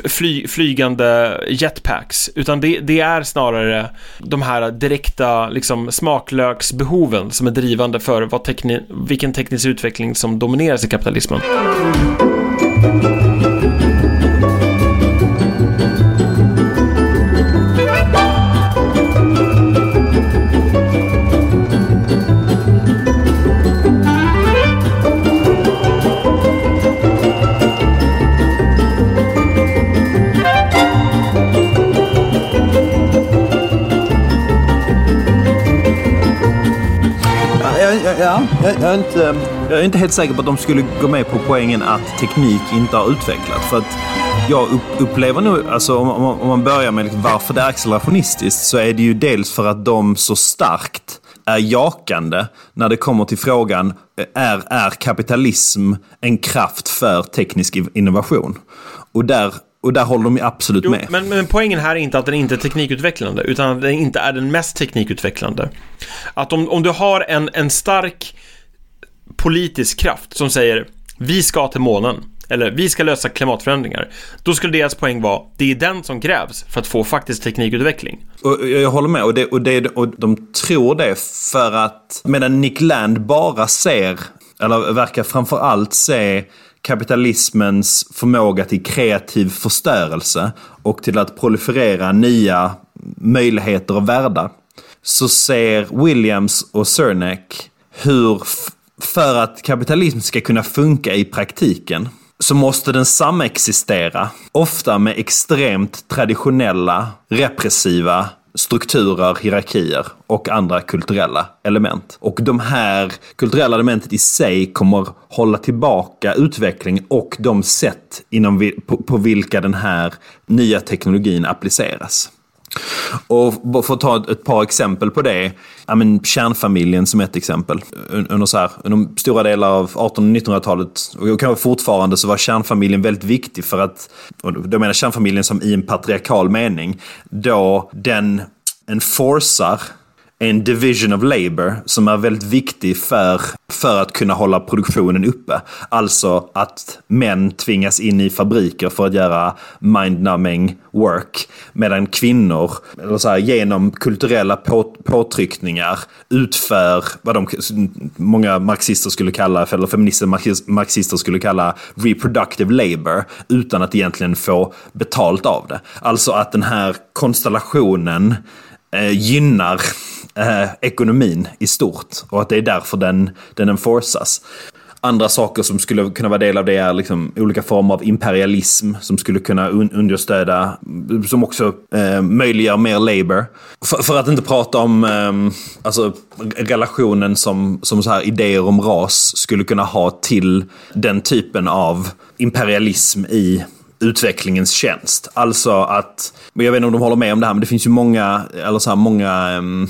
Speaker 1: fly, flygande jetpacks, utan det, det är snarare de här direkta liksom, smaklöksbehoven som är drivande för vad tekni, vilken teknisk utveckling som domineras i kapitalismen.
Speaker 2: Jag, är inte, jag är inte helt säker på att de skulle gå med på poängen att teknik inte har utvecklats. För att jag upp, upplever nog, alltså om, om, om man börjar med liksom varför det är accelerationistiskt, så är det ju dels för att de så starkt är jakande när det kommer till frågan är, är kapitalism en kraft för teknisk innovation? Och där, och där håller de ju absolut
Speaker 1: Jo,
Speaker 2: med.
Speaker 1: men, men poängen här är inte att den inte är teknikutvecklande, utan att den inte är den mest teknikutvecklande. Att om, om du har en, en stark politisk kraft som säger vi ska till månen, eller vi ska lösa klimatförändringar, då skulle deras poäng vara det är den som krävs för att få faktisk teknikutveckling.
Speaker 2: Och jag håller med. Och, det, och, det, och de tror det för att medan Nick Land bara ser, eller verkar framför allt se kapitalismens förmåga till kreativ förstörelse och till att proliferera nya möjligheter och världar. Så ser Williams och Cernek hur för att kapitalism ska kunna funka i praktiken så måste den samexistera, ofta med extremt traditionella, repressiva strukturer, hierarkier och andra kulturella element. Och de här kulturella elementen i sig kommer hålla tillbaka utveckling och de sätt inom vi, på, på vilka den här nya teknologin appliceras. Och för att ta ett par exempel på det. Ja, men kärnfamiljen som ett exempel. Under, så här, under stora delar av 1800 och 1900-talet, och kanske fortfarande, så var kärnfamiljen väldigt viktig för att, och då menar jag kärnfamiljen som i en patriarkal mening, då den enforcar en division of labour som är väldigt viktig för, för att kunna hålla produktionen uppe. Alltså att män tvingas in i fabriker för att göra mind-numbing work. Medan kvinnor, eller så här, genom kulturella på, påtryckningar utför vad de, många marxister skulle kalla, eller feminister marxister skulle kalla reproductive labor utan att egentligen få betalt av det. Alltså att den här konstellationen eh, gynnar eh, ekonomin i stort och att det är därför den, den enforcas. Andra saker som skulle kunna vara del av det är liksom olika former av imperialism som skulle kunna un understöda, som också eh, möjliggör mer labor. För, för, att inte prata om eh, alltså, relationen som, som så här idéer om ras skulle kunna ha till den typen av imperialism i utvecklingens tjänst. Alltså att, jag vet inte om de håller med om det här, men det finns ju många, eller så här, många um,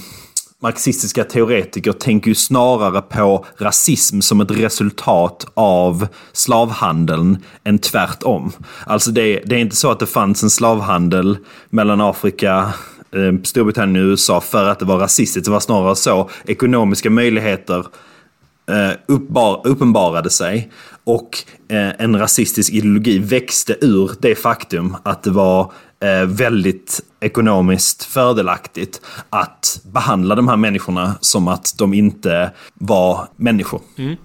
Speaker 2: marxistiska teoretiker tänker ju snarare på rasism som ett resultat av slavhandeln än tvärtom. Alltså det, det är inte så att det fanns en slavhandel mellan Afrika eh, Storbritannien och USA för att det var rasistiskt. Det var snarare så ekonomiska möjligheter eh, uppbar, uppenbarade sig och eh, en rasistisk ideologi växte ur det faktum att det var väldigt ekonomiskt fördelaktigt att behandla de här människorna som att de inte var människor. Mm.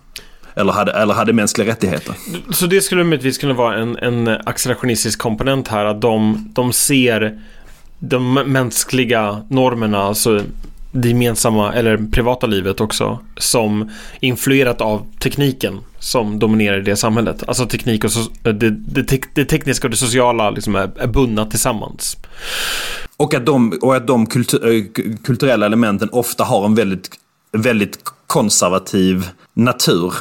Speaker 2: Eller hade, eller hade mänskliga rättigheter.
Speaker 1: Så det skulle möjligtvis kunna vara en, en accelerationistisk komponent här, att de, de ser de mänskliga normerna, alltså det gemensamma eller privata livet också som influerat av tekniken som dominerar i det samhället. Alltså teknik och so det, det, det, tekniska och det sociala liksom är, är bundna tillsammans.
Speaker 2: Och att de, och att de kultur, kulturella elementen ofta har en väldigt, väldigt konservativ natur.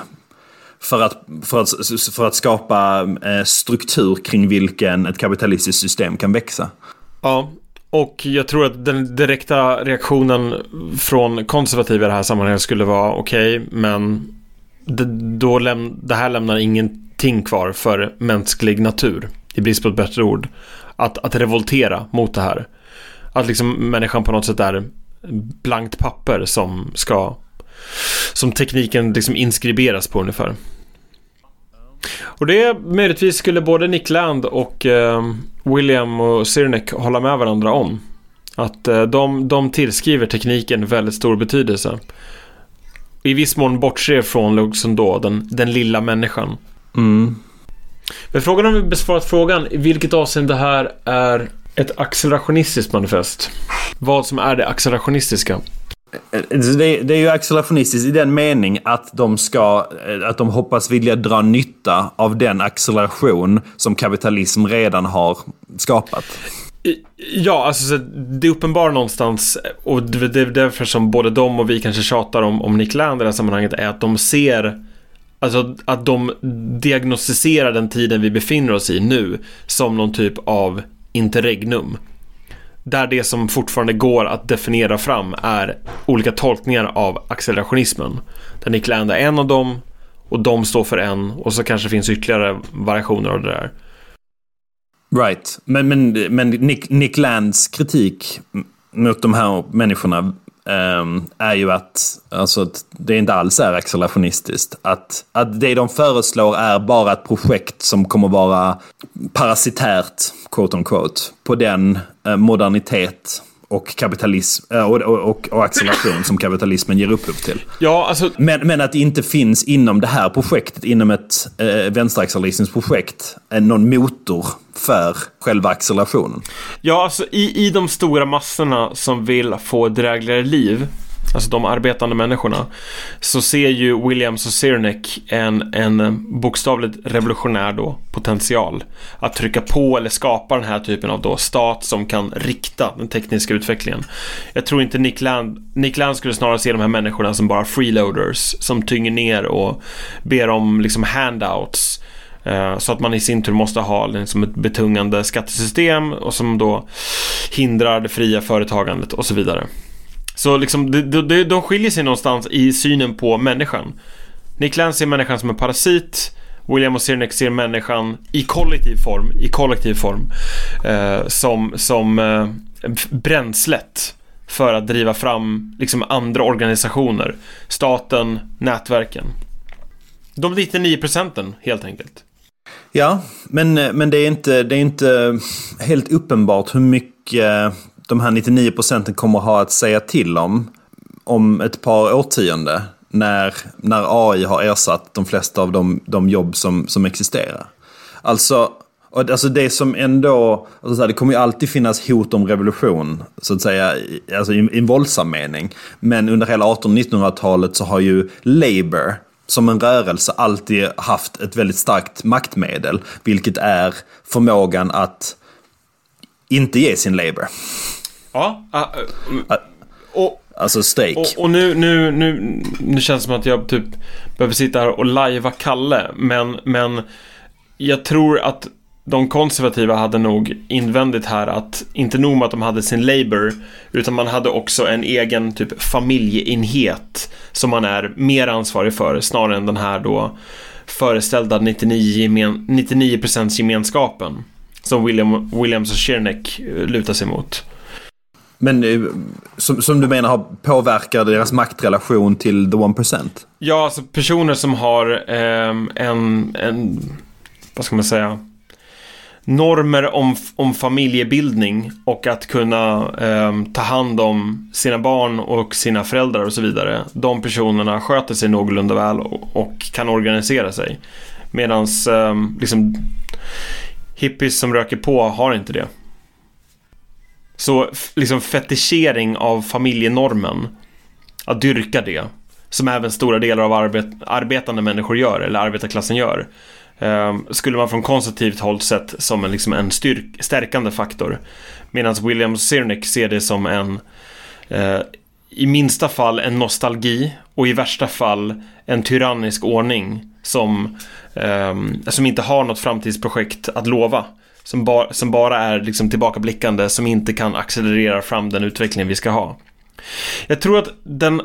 Speaker 2: För att, för att, för att skapa eh, struktur kring vilken ett kapitalistiskt system kan växa.
Speaker 1: Ja, och jag tror att den direkta reaktionen från konservativa i det här sammanhanget skulle vara okej, okay, men det, då läm det här lämnar ingenting kvar för mänsklig natur, i brist på ett bättre ord. Att, att revoltera mot det här. Att liksom människan på något sätt är blankt papper som ska som tekniken liksom inskriberas på ungefär. Och det möjligtvis skulle både Nick Land och eh, William och Sirnek hålla med varandra om. Att eh, de, de tillskriver tekniken väldigt stor betydelse. I viss mån bortser från liksom då, den, den lilla människan.
Speaker 2: Mm.
Speaker 1: Men frågan om vi besvarat frågan i vilket avseende det här är ett accelerationistiskt manifest. Vad som är det accelerationistiska.
Speaker 2: Eh, det, är ju accelerationistiskt i den mening att de ska, eh, att de hoppas vilja dra nytta av den acceleration som kapitalism redan har skapat.
Speaker 1: Ja, alltså det är uppenbart någonstans och det är därför som både de och vi kanske tjatar om, om Nick Land i det här sammanhanget är att de ser Alltså att de diagnostiserar den tiden vi befinner oss i nu som någon typ av interregnum. Där det som fortfarande går att definiera fram är olika tolkningar av accelerationismen. Där Nick Land är en av dem och de står för en och så kanske finns ytterligare variationer av det där.
Speaker 2: Right, men, men, men Nick, Nick Lands kritik mot de här människorna Ehm, är ju att, alltså, att det inte alls är accelerationistiskt. Att, att det de föreslår är bara ett projekt som kommer vara parasitärt, quote on quote, på den eh, modernitet och kapitalism eh, och, och, och, acceleration som kapitalismen ger upphov till.
Speaker 1: Ja, alltså...
Speaker 2: men, men att det inte finns inom det här projektet, inom ett eh, vänsteracceleristiskt projekt, eh, någon motor för själva accelerationen.
Speaker 1: Ja, alltså i, i de stora massorna som vill få drägligare liv alltså de arbetande människorna, så ser ju Williams och Sirnek en, en bokstavligt revolutionär då, potential. Att trycka på eller skapa den här typen av då stat som kan rikta den tekniska utvecklingen. Jag tror inte Nick Land, Nick Land skulle snarare se de här människorna som bara freeloaders, som tynger ner och ber om liksom handouts eh, så att man i sin tur måste ha liksom ett betungande skattesystem och som då hindrar det fria företagandet och så vidare. Så liksom, de, de, de skiljer sig någonstans i synen på människan. Nick Lance ser människan som en parasit. William och Sirneck ser människan i kollektiv form, i kollektiv form eh, som, som eh, bränslet för att driva fram liksom andra organisationer. Staten, nätverken. De 99 procenten helt enkelt.
Speaker 2: Ja, men, eh, men det, är inte, det är inte helt uppenbart hur mycket de här 99 procenten kommer ha att säga till om om ett par årtionde. när, när AI har ersatt de flesta av de, de jobb som, som existerar. Alltså, alltså det som ändå, alltså det kommer ju alltid finnas hot om revolution, så att säga, alltså i, i en våldsam mening. Men under hela 1800-1900-talet så har ju Labour, som en rörelse alltid haft ett väldigt starkt maktmedel, vilket är förmågan att inte ge sin Labour.
Speaker 1: Ja, uh, och
Speaker 2: Alltså strejk.
Speaker 1: Och, och, nu, nu, nu, nu känns det som att jag typ behöver sitta här och lajva Kalle. Men, men jag tror att de konservativa hade nog invändigt här att inte nog med att de hade sin Labour utan man hade också en egen typ familjeenhet som man är mer ansvarig för snarare än den här då föreställda 99%, gemen, 99 gemenskapen som William, Williams och Scherneck eh, lutar sig mot.
Speaker 2: Men eh, som, som, du menar har påverkar deras maktrelation till the one percent?
Speaker 1: Ja, alltså personer som har eh, en, en, vad ska man säga, normer om, om familjebildning och att kunna eh, ta hand om sina barn och sina föräldrar och så vidare. De personerna sköter sig någorlunda väl och, och kan organisera sig. Medan eh, liksom, hippies som röker på har inte det. Så liksom fetischering av familjenormen, att dyrka det, som även stora delar av arbet arbetande människor gör, eller arbetarklassen gör, eh, skulle man från konservativt håll sett som en, liksom en stärkande faktor. Medan William Sirnick ser det som en, eh, i minsta fall en nostalgi och i värsta fall en tyrannisk ordning som, eh, som inte har något framtidsprojekt att lova. Som, ba som bara är liksom tillbakablickande, som inte kan accelerera fram den utvecklingen vi ska ha. Jag tror att den,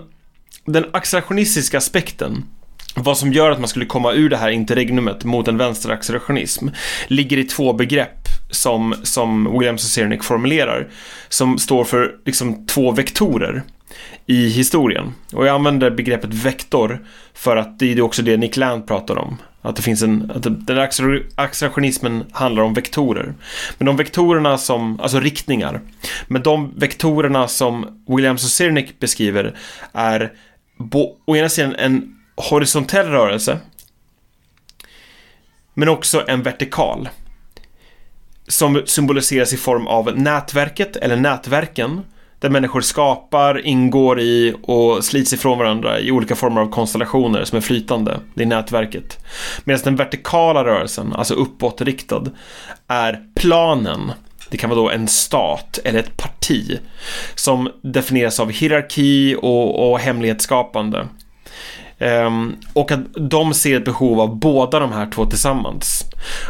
Speaker 1: den accelerationistiska aspekten vad som gör att man skulle komma ur det här interregnumet mot en vänsteraccelerationism ligger i två begrepp som, som Williams och Cernick formulerar som står för liksom två vektorer i historien. Och jag använder begreppet vektor för att det är också det Nick Land pratar om. Att det finns en, att den accelerationismen handlar om vektorer. Men de vektorerna som, alltså riktningar. Men de vektorerna som Williams och Sirnick beskriver är bo, å ena sidan en horisontell rörelse. Men också en vertikal. Som symboliseras i form av nätverket eller nätverken där människor skapar, ingår i och slits ifrån varandra i olika former av konstellationer som är flytande. Det är nätverket. Medan den vertikala rörelsen, alltså uppåtriktad, är planen. Det kan vara då en stat eller ett parti som definieras av hierarki och, och hemlighetsskapande. Um, och att de ser ett behov av båda de här två tillsammans.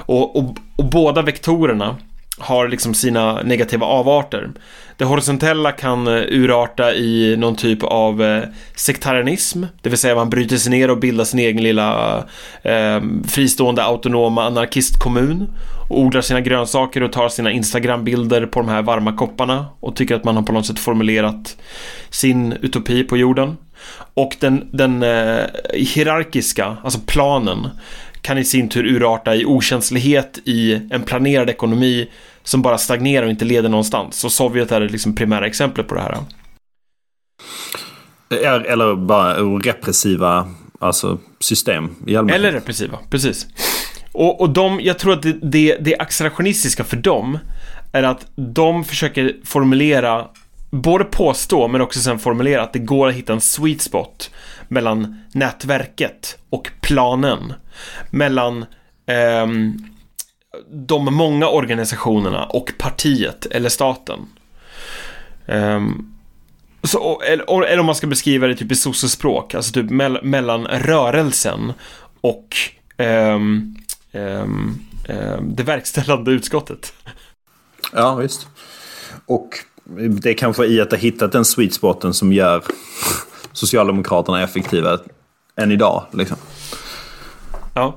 Speaker 1: Och, och, och båda vektorerna har liksom sina negativa avarter. Det horisontella kan eh, urarta i någon typ av eh, sektarianism, det vill säga man bryter sig ner och bildar sin egen lilla eh, fristående autonoma anarkistkommun och odlar sina grönsaker och tar sina Instagram-bilder på de här varma kopparna och tycker att man har på något sätt formulerat sin utopi på jorden. Och den, den eh, hierarkiska, alltså planen, kan i sin tur urarta i okänslighet i en planerad ekonomi som bara stagnerar och inte leder någonstans. Så Sovjet är det liksom primära exemplet på det här.
Speaker 2: Eller bara repressiva alltså, system i allmänhet.
Speaker 1: Eller repressiva, precis. Och, och de, jag tror att det, det, det accelerationistiska för dem är att de försöker formulera, både påstå men också sen formulera att det går att hitta en sweet spot mellan nätverket och planen. Mellan eh, de många organisationerna och partiet eller staten. Eh, så, eller, eller, om man ska beskriva det typ i sossespråk, alltså typ me mellan rörelsen och eh, det verkställande utskottet.
Speaker 2: Ja, visst. Och det är kanske i att ha hittat den sweet spoten som gör Socialdemokraterna effektiva än idag. Liksom.
Speaker 1: Ja.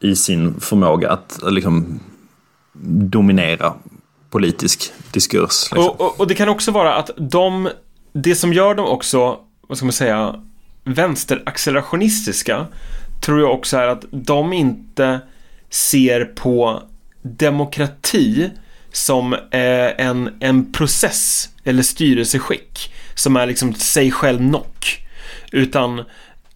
Speaker 2: I sin förmåga att liksom, dominera politisk diskurs. Liksom.
Speaker 1: Och, och, och det kan också vara att de, det som gör dem också, vad ska man säga, vänsteraccelerationistiska tror jag också är att de inte ser på demokrati som eh, en, en process eller styrelseskick som är liksom sig själv nock. Utan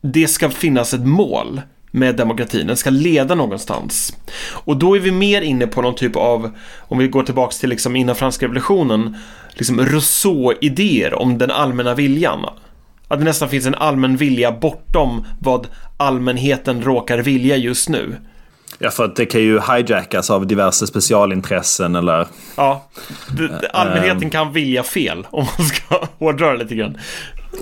Speaker 1: det ska finnas ett mål med demokratin. Den ska leda någonstans. Och då är vi mer inne på någon typ av, om vi går tillbaks till liksom innan franska revolutionen, liksom Rousseau-idéer om den allmänna viljan. Att det nästan finns en allmän vilja bortom vad allmänheten råkar vilja just nu.
Speaker 2: Ja, för att det kan ju hijackas av diverse specialintressen eller...
Speaker 1: Ja, allmänheten kan vilja fel om man ska hårdra det lite grann.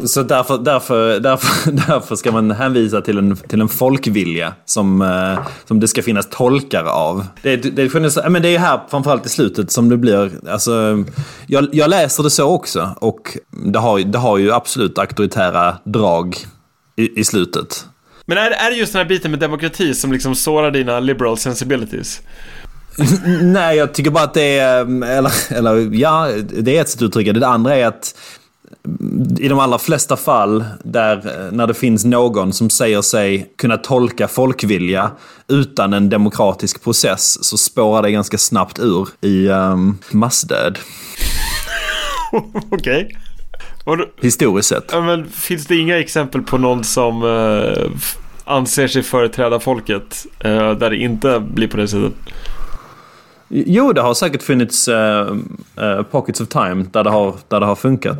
Speaker 2: Så därför, därför, därför, därför ska man hänvisa till en, till en folkvilja som, eh, som det ska finnas tolkar av. Det, det, det, men det är här framförallt i slutet som det blir... Alltså, jag, jag läser det så också och det har, det har ju absolut auktoritära drag i, i slutet.
Speaker 1: Men är, är det just den här biten med demokrati som liksom sårar dina liberal sensibilities?
Speaker 2: Nej, jag tycker bara att det är... Eller, eller ja, det är ett sätt att uttrycka det. Det andra är att i de allra flesta fall där när det finns någon som säger sig kunna tolka folkvilja utan en demokratisk process så spårar det ganska snabbt ur i um, massdöd.
Speaker 1: Okej. Okay.
Speaker 2: Historiskt sett.
Speaker 1: Ja, men finns det inga exempel på någon som uh, anser sig företräda folket uh, där det inte blir på det sättet?
Speaker 2: Jo, det har säkert funnits uh, pockets of time där det har, där det har funkat.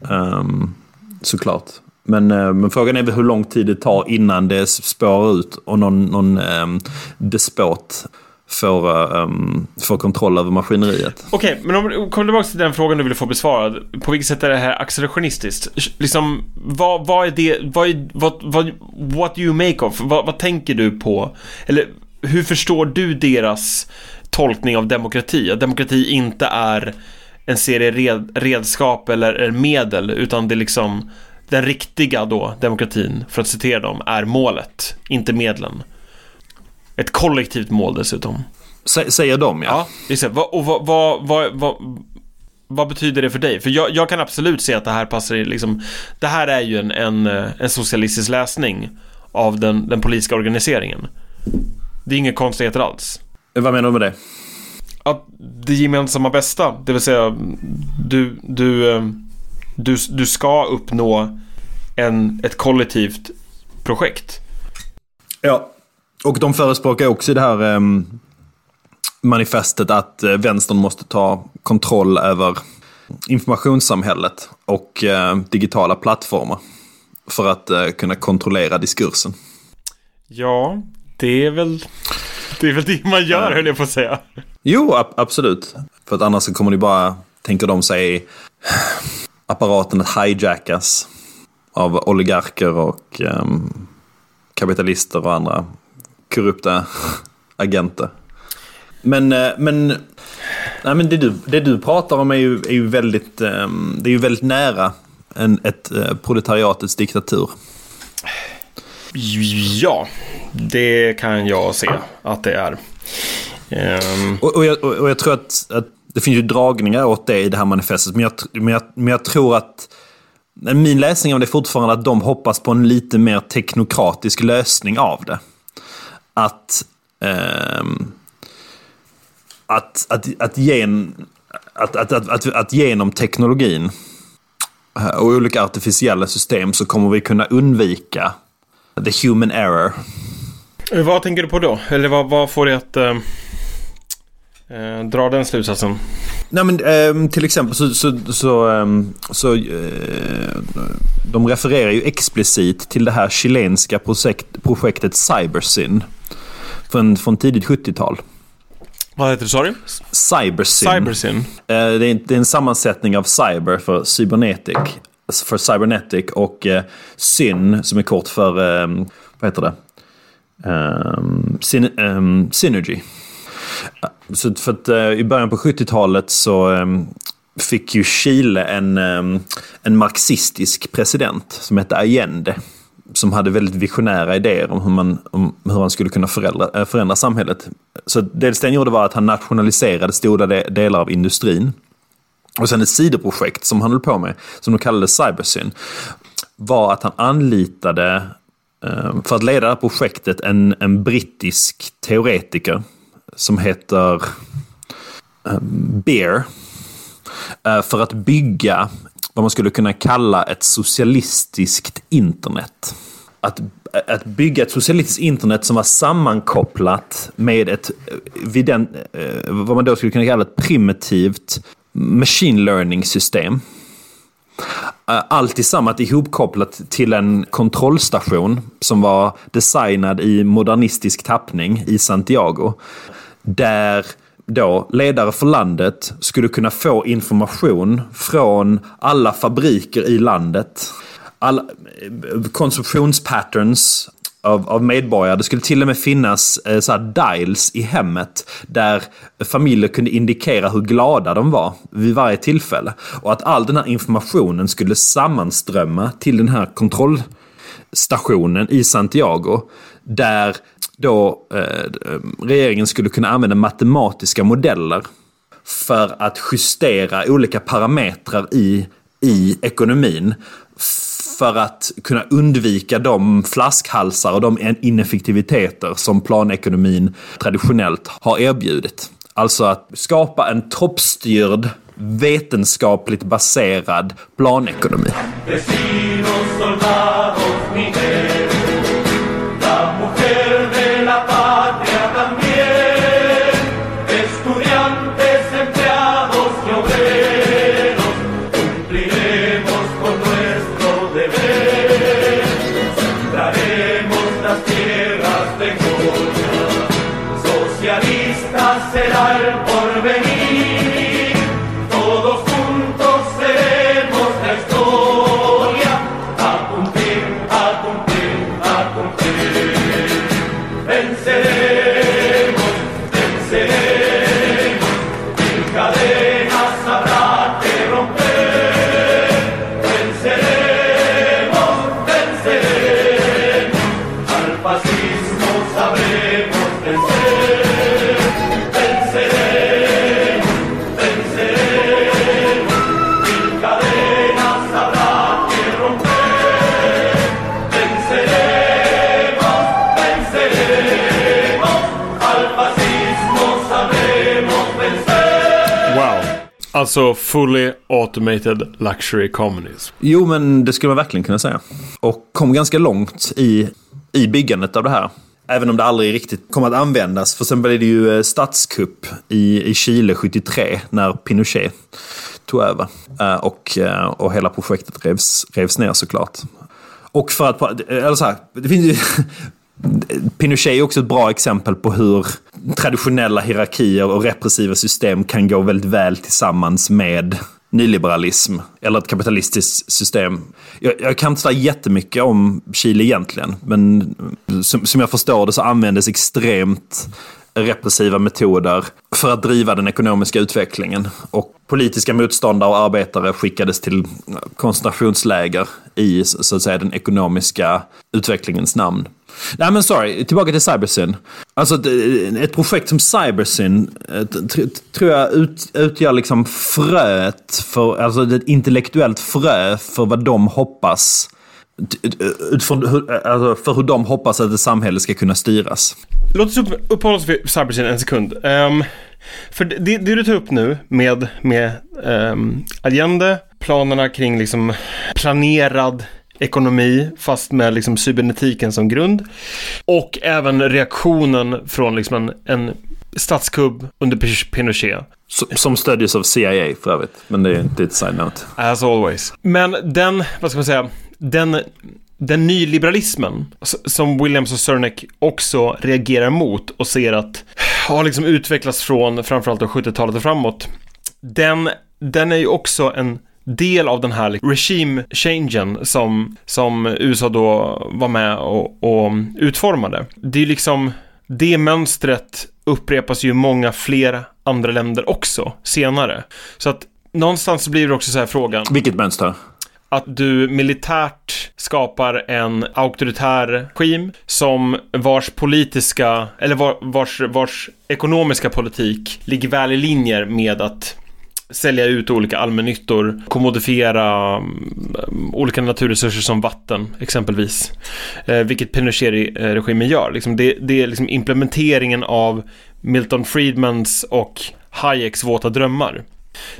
Speaker 2: Um, såklart. Men, uh, men frågan är väl hur lång tid det tar innan det spårar ut och någon, någon um, despot får, um, får kontroll över maskineriet.
Speaker 1: Okej, okay, men om du kommer tillbaka till den frågan du ville få besvarad. På vilket sätt är det här accelerationistiskt? Liksom, vad, vad är det, vad, är, vad, vad, what do you make of? Vad, vad tänker du på? Eller hur förstår du deras tolkning av demokrati? Att demokrati inte är en serie red, redskap eller medel utan det är liksom den riktiga då, demokratin, för att citera dem, är målet, inte medlen. Ett kollektivt mål dessutom.
Speaker 2: säger de, ja.
Speaker 1: Ja. Och vad, vad, vad, vad, vad betyder det för dig? För jag, jag, kan absolut se att det här passar i liksom, det här är ju en, en, en socialistisk läsning av den, den politiska organiseringen. Det är inga konstigheter alls.
Speaker 2: Vad menar du med det?
Speaker 1: Att det gemensamma bästa, det vill säga du, du, eh, du, du ska uppnå en, ett kollektivt projekt.
Speaker 2: Ja, och de förespråkar också i det här eh, manifestet att eh, vänstern måste ta kontroll över informationssamhället och eh, digitala plattformar för att eh, kunna kontrollera diskursen.
Speaker 1: Ja, det är väl det, är väl det man gör, höll jag på att säga.
Speaker 2: Jo, ab absolut. För att annars kommer det bara, tänker de sig, apparaten att hijackas av oligarker och um, kapitalister och andra korrupta agenter. Men, eh, men, nej, men det, du, det du pratar om är ju, är ju väldigt, um, det är ju väldigt nära en, ett uh, proletariatets diktatur.
Speaker 1: Ja, det kan jag se att det är.
Speaker 2: Um... Och, och, jag, och, jag, tror att, att, det finns ju dragningar åt det i det här manifestet. Men jag, men jag, men jag tror att min läsning av det är fortfarande att de hoppas på en lite mer teknokratisk lösning av det. Att, um, att, att, att, gen, att, att, att, att, att genom teknologin eh, och olika artificiella system så kommer vi kunna undvika the human error.
Speaker 1: Vad tänker du på då? Eller vad, vad får dig att... Uh... Eh, dra den slutsatsen.
Speaker 2: Nej men eh, till exempel så, så, så, ehm, så eh, de refererar ju explicit till det här chilenska projekt, projektet Cybersyn. Från, från tidigt 70-tal.
Speaker 1: Vad heter det, sorry?
Speaker 2: Cybersyn.
Speaker 1: Cybersyn. Eh,
Speaker 2: det, är, det är en sammansättning av cyber för cybernetic. För cybernetic och eh, syn som är kort för, eh, vad heter det? um, syn um, Synergy. Eh, så för att uh, i början på 70-talet så um, fick ju Chile en, en marxistisk president som hette Allende. Som hade väldigt visionära idéer om hur man, om hur man skulle kunna förändra, eh, förändra samhället. Så dels det han gjorde var att han nationaliserade stora delar av industrin. Och sen ett sidoprojekt som han höll på med, som de kallade Cybersyn, var att han anlitade, eh, för att leda det här projektet, en, en brittisk teoretiker som heter eh, Beer. Bear. För att bygga vad man skulle kunna kalla ett socialistiskt internet. Att, att bygga ett socialistiskt internet som var sammankopplat med ett, vid den, vad man då skulle kunna kalla ett primitivt machine learning-system. Eh, allt i samma ihopkopplat till en kontrollstation som var designad i modernistisk tappning i Santiago. Där då ledare för landet skulle kunna få information från alla fabriker i landet. All, eh, konsumtionspatterns av, av medborgare. Det skulle till och med finnas eh, så dials i hemmet där familjer kunde indikera hur glada de var vid varje tillfälle. Och att all den här informationen skulle sammanströmma till den här kontrollstationen i Santiago. Där då eh, regeringen skulle kunna använda matematiska modeller för att justera olika parametrar i, i ekonomin för att kunna undvika de flaskhalsar och de ineffektiviteter som planekonomin traditionellt har erbjudit. Alltså att skapa en toppstyrd, vetenskapligt baserad planekonomi.
Speaker 1: Alltså fully automated luxury communism.
Speaker 2: Jo, men det skulle man verkligen kunna säga. Och kom ganska långt i, i byggandet av det här. Även om det aldrig riktigt kom att användas. För sen blev det ju eh, statskupp i, i Chile 73 när Pinochet tog över. Eh, och, eh, och hela projektet revs, revs ner såklart. Och för att, eller så här, det finns ju Pinochet är också ett bra exempel på hur traditionella hierarkier och repressiva system kan gå väldigt väl tillsammans med nyliberalism eller ett kapitalistiskt system. Jag, jag kan inte säga jättemycket om Chile egentligen, men som, som jag förstår det så användes extremt repressiva metoder för att driva den ekonomiska utvecklingen. Och politiska motståndare och arbetare skickades till koncentrationsläger i så att säga den ekonomiska utvecklingens namn. Nej men sorry, tillbaka till Cybersyn. Alltså ett projekt som Cybersyn eh, tror jag ut, utgör liksom fröet för, alltså ett intellektuellt frö för vad de hoppas utifrån hur, alltså för hur de hoppas att ett samhälle ska kunna styras.
Speaker 1: Låt oss uppehålla oss vid Cybersyn en sekund. Um, för det, det, du tar upp nu med, med ehm, um, Allende, planerna kring liksom planerad ekonomi fast med liksom cybernetiken som grund. Och även reaktionen från liksom en, en statskubb under Pinochet.
Speaker 2: Som stödjes av CIA för övrigt, men det är inte ett side-note.
Speaker 1: As always. Men den, vad ska man säga, den, den nyliberalismen som Williams och Cernek också reagerar mot och ser att har liksom utvecklats från framförallt 70-talet och framåt. Den, den är ju också en del av den här liksom, regime changen som, som USA då var med och, och utformade. Det är liksom, det mönstret upprepas ju många fler andra länder också senare. Så att någonstans blir det också så här frågan.
Speaker 2: Vilket mönster?
Speaker 1: att du militärt skapar en auktoritär regim som vars politiska, eller var, vars, vars ekonomiska politik ligger väl i linje med att sälja ut olika allmännyttor, kommodifiera um, olika naturresurser som vatten exempelvis. Eh, vilket Pinochet-regimen eh, gör. Liksom det, det är liksom implementeringen av Milton Friedmans och Hayeks våta drömmar.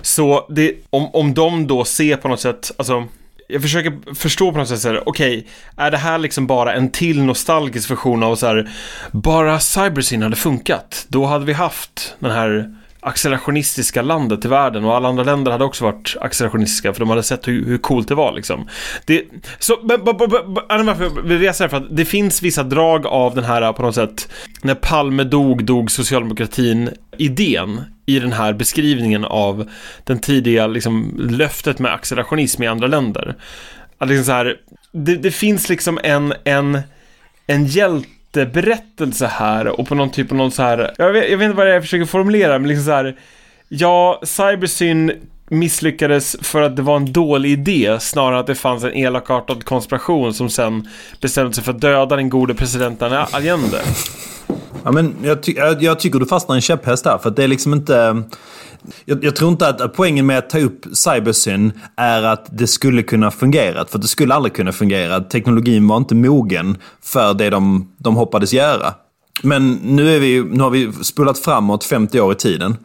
Speaker 1: Så det, om, om de då ser på något sätt, alltså jag försöker förstå på något sätt okej, okay, är det här liksom bara en till nostalgisk version av så här, bara Cybersyn hade funkat, då hade vi haft den här accelerationistiska landet i världen och alla andra länder hade också varit accelerationistiska för de hade sett hur, hur coolt det var liksom. Det, så, varför vi reser för att det finns vissa drag av den här på något sätt, när Palme dog, dog socialdemokratin idén i den här beskrivningen av den tidiga liksom, löftet med accelerationism i andra länder. Att liksom så här, det, det finns liksom en, en, en hjälte jätteberättelse här och på någon typ av någon så här, jag vet, jag vet inte vad det är jag försöker formulera, men liksom så här, ja, Cybersyn misslyckades för att det var en dålig idé snarare att det fanns en elakartad konspiration som sen bestämde sig för att döda den gode presidenten Allende.
Speaker 2: Ja, men jag, ty jag, jag tycker du fastnar i en käpphäst där. För det är liksom inte... Jag, jag, tror inte att, att poängen med att ta upp cybersyn är att det skulle kunna fungera. För det skulle aldrig kunna fungera. Teknologin var inte mogen för det de, de hoppades göra. Men nu, är vi, nu har vi spolat framåt 50 år i tiden.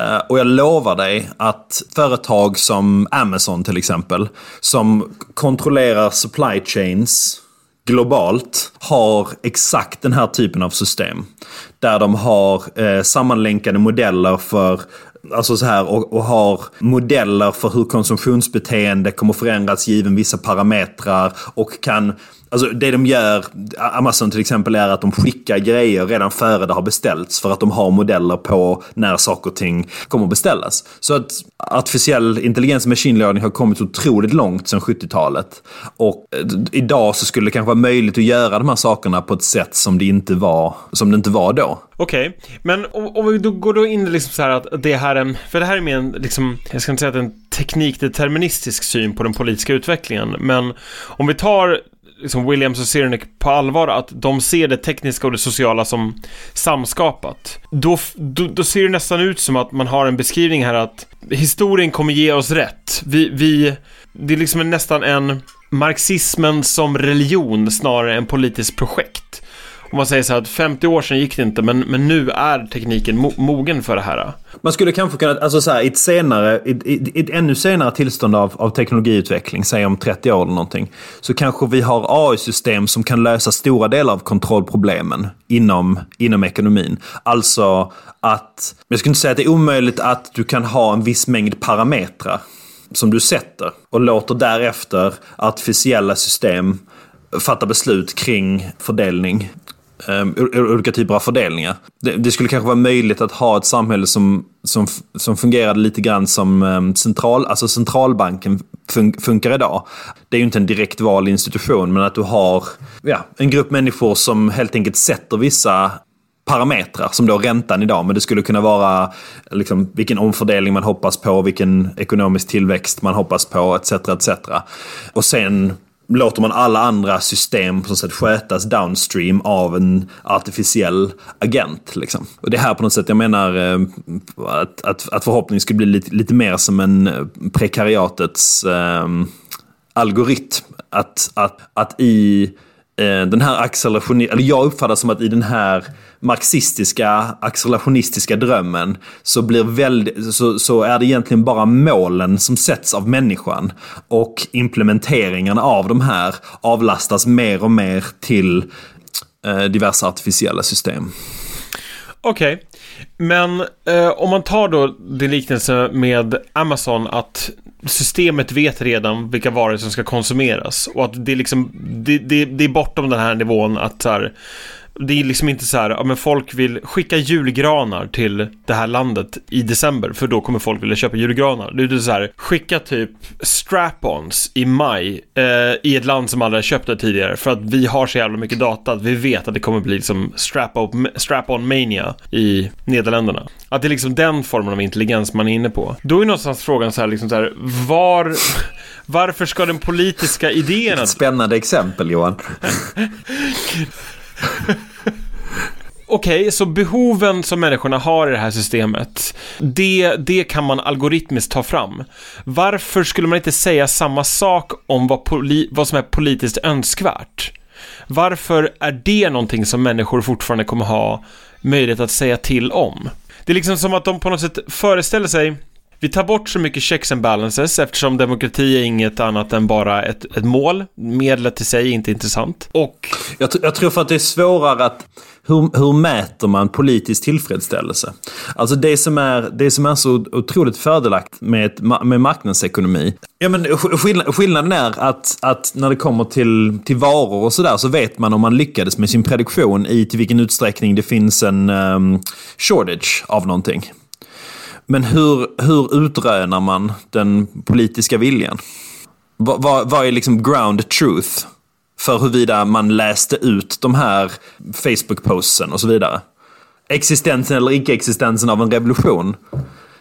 Speaker 2: Eh, och jag lovar dig att företag som Amazon till exempel, som kontrollerar supply chains globalt har exakt den här typen av system. Där de har eh, sammanlänkade modeller för Alltså så här, och, och, har modeller för hur konsumtionsbeteende kommer förändras given vissa parametrar och kan Alltså det de gör, Amazon till exempel, är att de skickar grejer redan före det har beställts. För att de har modeller på när saker och ting kommer att beställas. Så att artificiell intelligens och machine learning har kommit otroligt långt sedan 70-talet. Och eh, idag så skulle det kanske vara möjligt att göra de här sakerna på ett sätt som det inte var, som det inte var då.
Speaker 1: Okej, okay. men om, vi då går då in liksom så här att det här är, för det här är mer en, liksom, jag ska inte säga att det är en teknikdeterministisk syn på den politiska utvecklingen, men om vi tar liksom Williams och Cyrenek på allvar att de ser det tekniska och det sociala som samskapat. Då, då, då, ser det nästan ut som att man har en beskrivning här att historien kommer ge oss rätt. Vi, vi det är liksom nästan en marxismen som religion snarare än politiskt projekt. Om man säger så här att 50 år sedan gick det inte, men, men nu är tekniken mo mogen för det här.
Speaker 2: Man skulle kanske kunna, alltså så här, i ett senare, i, i, i ett ännu senare tillstånd av, av teknologiutveckling, säg om 30 år eller någonting, så kanske vi har AI-system som kan lösa stora delar av kontrollproblemen inom, inom ekonomin. Alltså att, jag skulle inte säga att det är omöjligt att du kan ha en viss mängd parametrar som du sätter och låter därefter artificiella system fatta beslut kring fördelning um, olika typer av fördelningar. Det, det, skulle kanske vara möjligt att ha ett samhälle som, som, som fungerade lite grann som um, central, alltså centralbanken fun funkar idag. Det är ju inte en direkt vald institution, men att du har ja, en grupp människor som helt enkelt sätter vissa parametrar som då räntan idag. Men det skulle kunna vara liksom, vilken omfördelning man hoppas på, vilken ekonomisk tillväxt man hoppas på etc. etc. Och sen låter man alla andra system på något sätt skötas downstream av en artificiell agent. Liksom. Och det här på något sätt, jag menar eh, att, att, att förhoppningen skulle bli lite, lite mer som en eh, prekariatets eh, algoritm. Att, att, att i Eh, den här accelerationen, eller jag uppfattar som att i den här marxistiska accelerationistiska drömmen så, blir väldigt, så, så är det egentligen bara målen som sätts av människan. Och implementeringen av de här avlastas mer och mer till eh, diverse artificiella system.
Speaker 1: Okej, okay men eh, om man tar då din liknelse med Amazon att systemet vet redan vilka varor som ska konsumeras och att det är liksom det, det, det är bortom den här nivån att så här, det är liksom inte så här, ja men folk vill skicka julgranar till det här landet i december, för då kommer folk vilja köpa julgranar. Det är så här, skicka typ strap-ons i maj eh, i ett land som aldrig har köpt det tidigare, för att vi har så jävla mycket data att vi vet att det kommer bli liksom strap-on strap mania i Nederländerna. Att det är liksom den formen av intelligens man är inne på. Då är någonstans frågan så här, liksom så här, var... Varför ska den politiska idén...
Speaker 2: Ett spännande exempel Johan.
Speaker 1: Okej, okay, så behoven som människorna har i det här systemet, det, det kan man algoritmiskt ta fram. Varför skulle man inte säga samma sak om vad, poli, vad som är politiskt önskvärt? Varför är det någonting som människor fortfarande kommer ha möjlighet att säga till om? Det är liksom som att de på något sätt föreställer sig vi tar bort så mycket checks and balances eftersom demokrati är inget annat än bara ett, ett mål. Medlet i sig är inte intressant. Och...
Speaker 2: Jag, jag tror för att det är svårare att... Hur, hur mäter man politisk tillfredsställelse? Alltså det som är, det som är så otroligt fördelaktigt med, med marknadsekonomi. Ja, men skill, skillnaden är att, att när det kommer till, till varor och sådär så vet man om man lyckades med sin produktion i till vilken utsträckning det finns en um, shortage av någonting. Men hur, hur utrönar man den politiska viljan? Vad, vad, vad är liksom ground truth för huruvida man läste ut de här Facebook-posten och så vidare? Existensen eller icke-existensen av en revolution.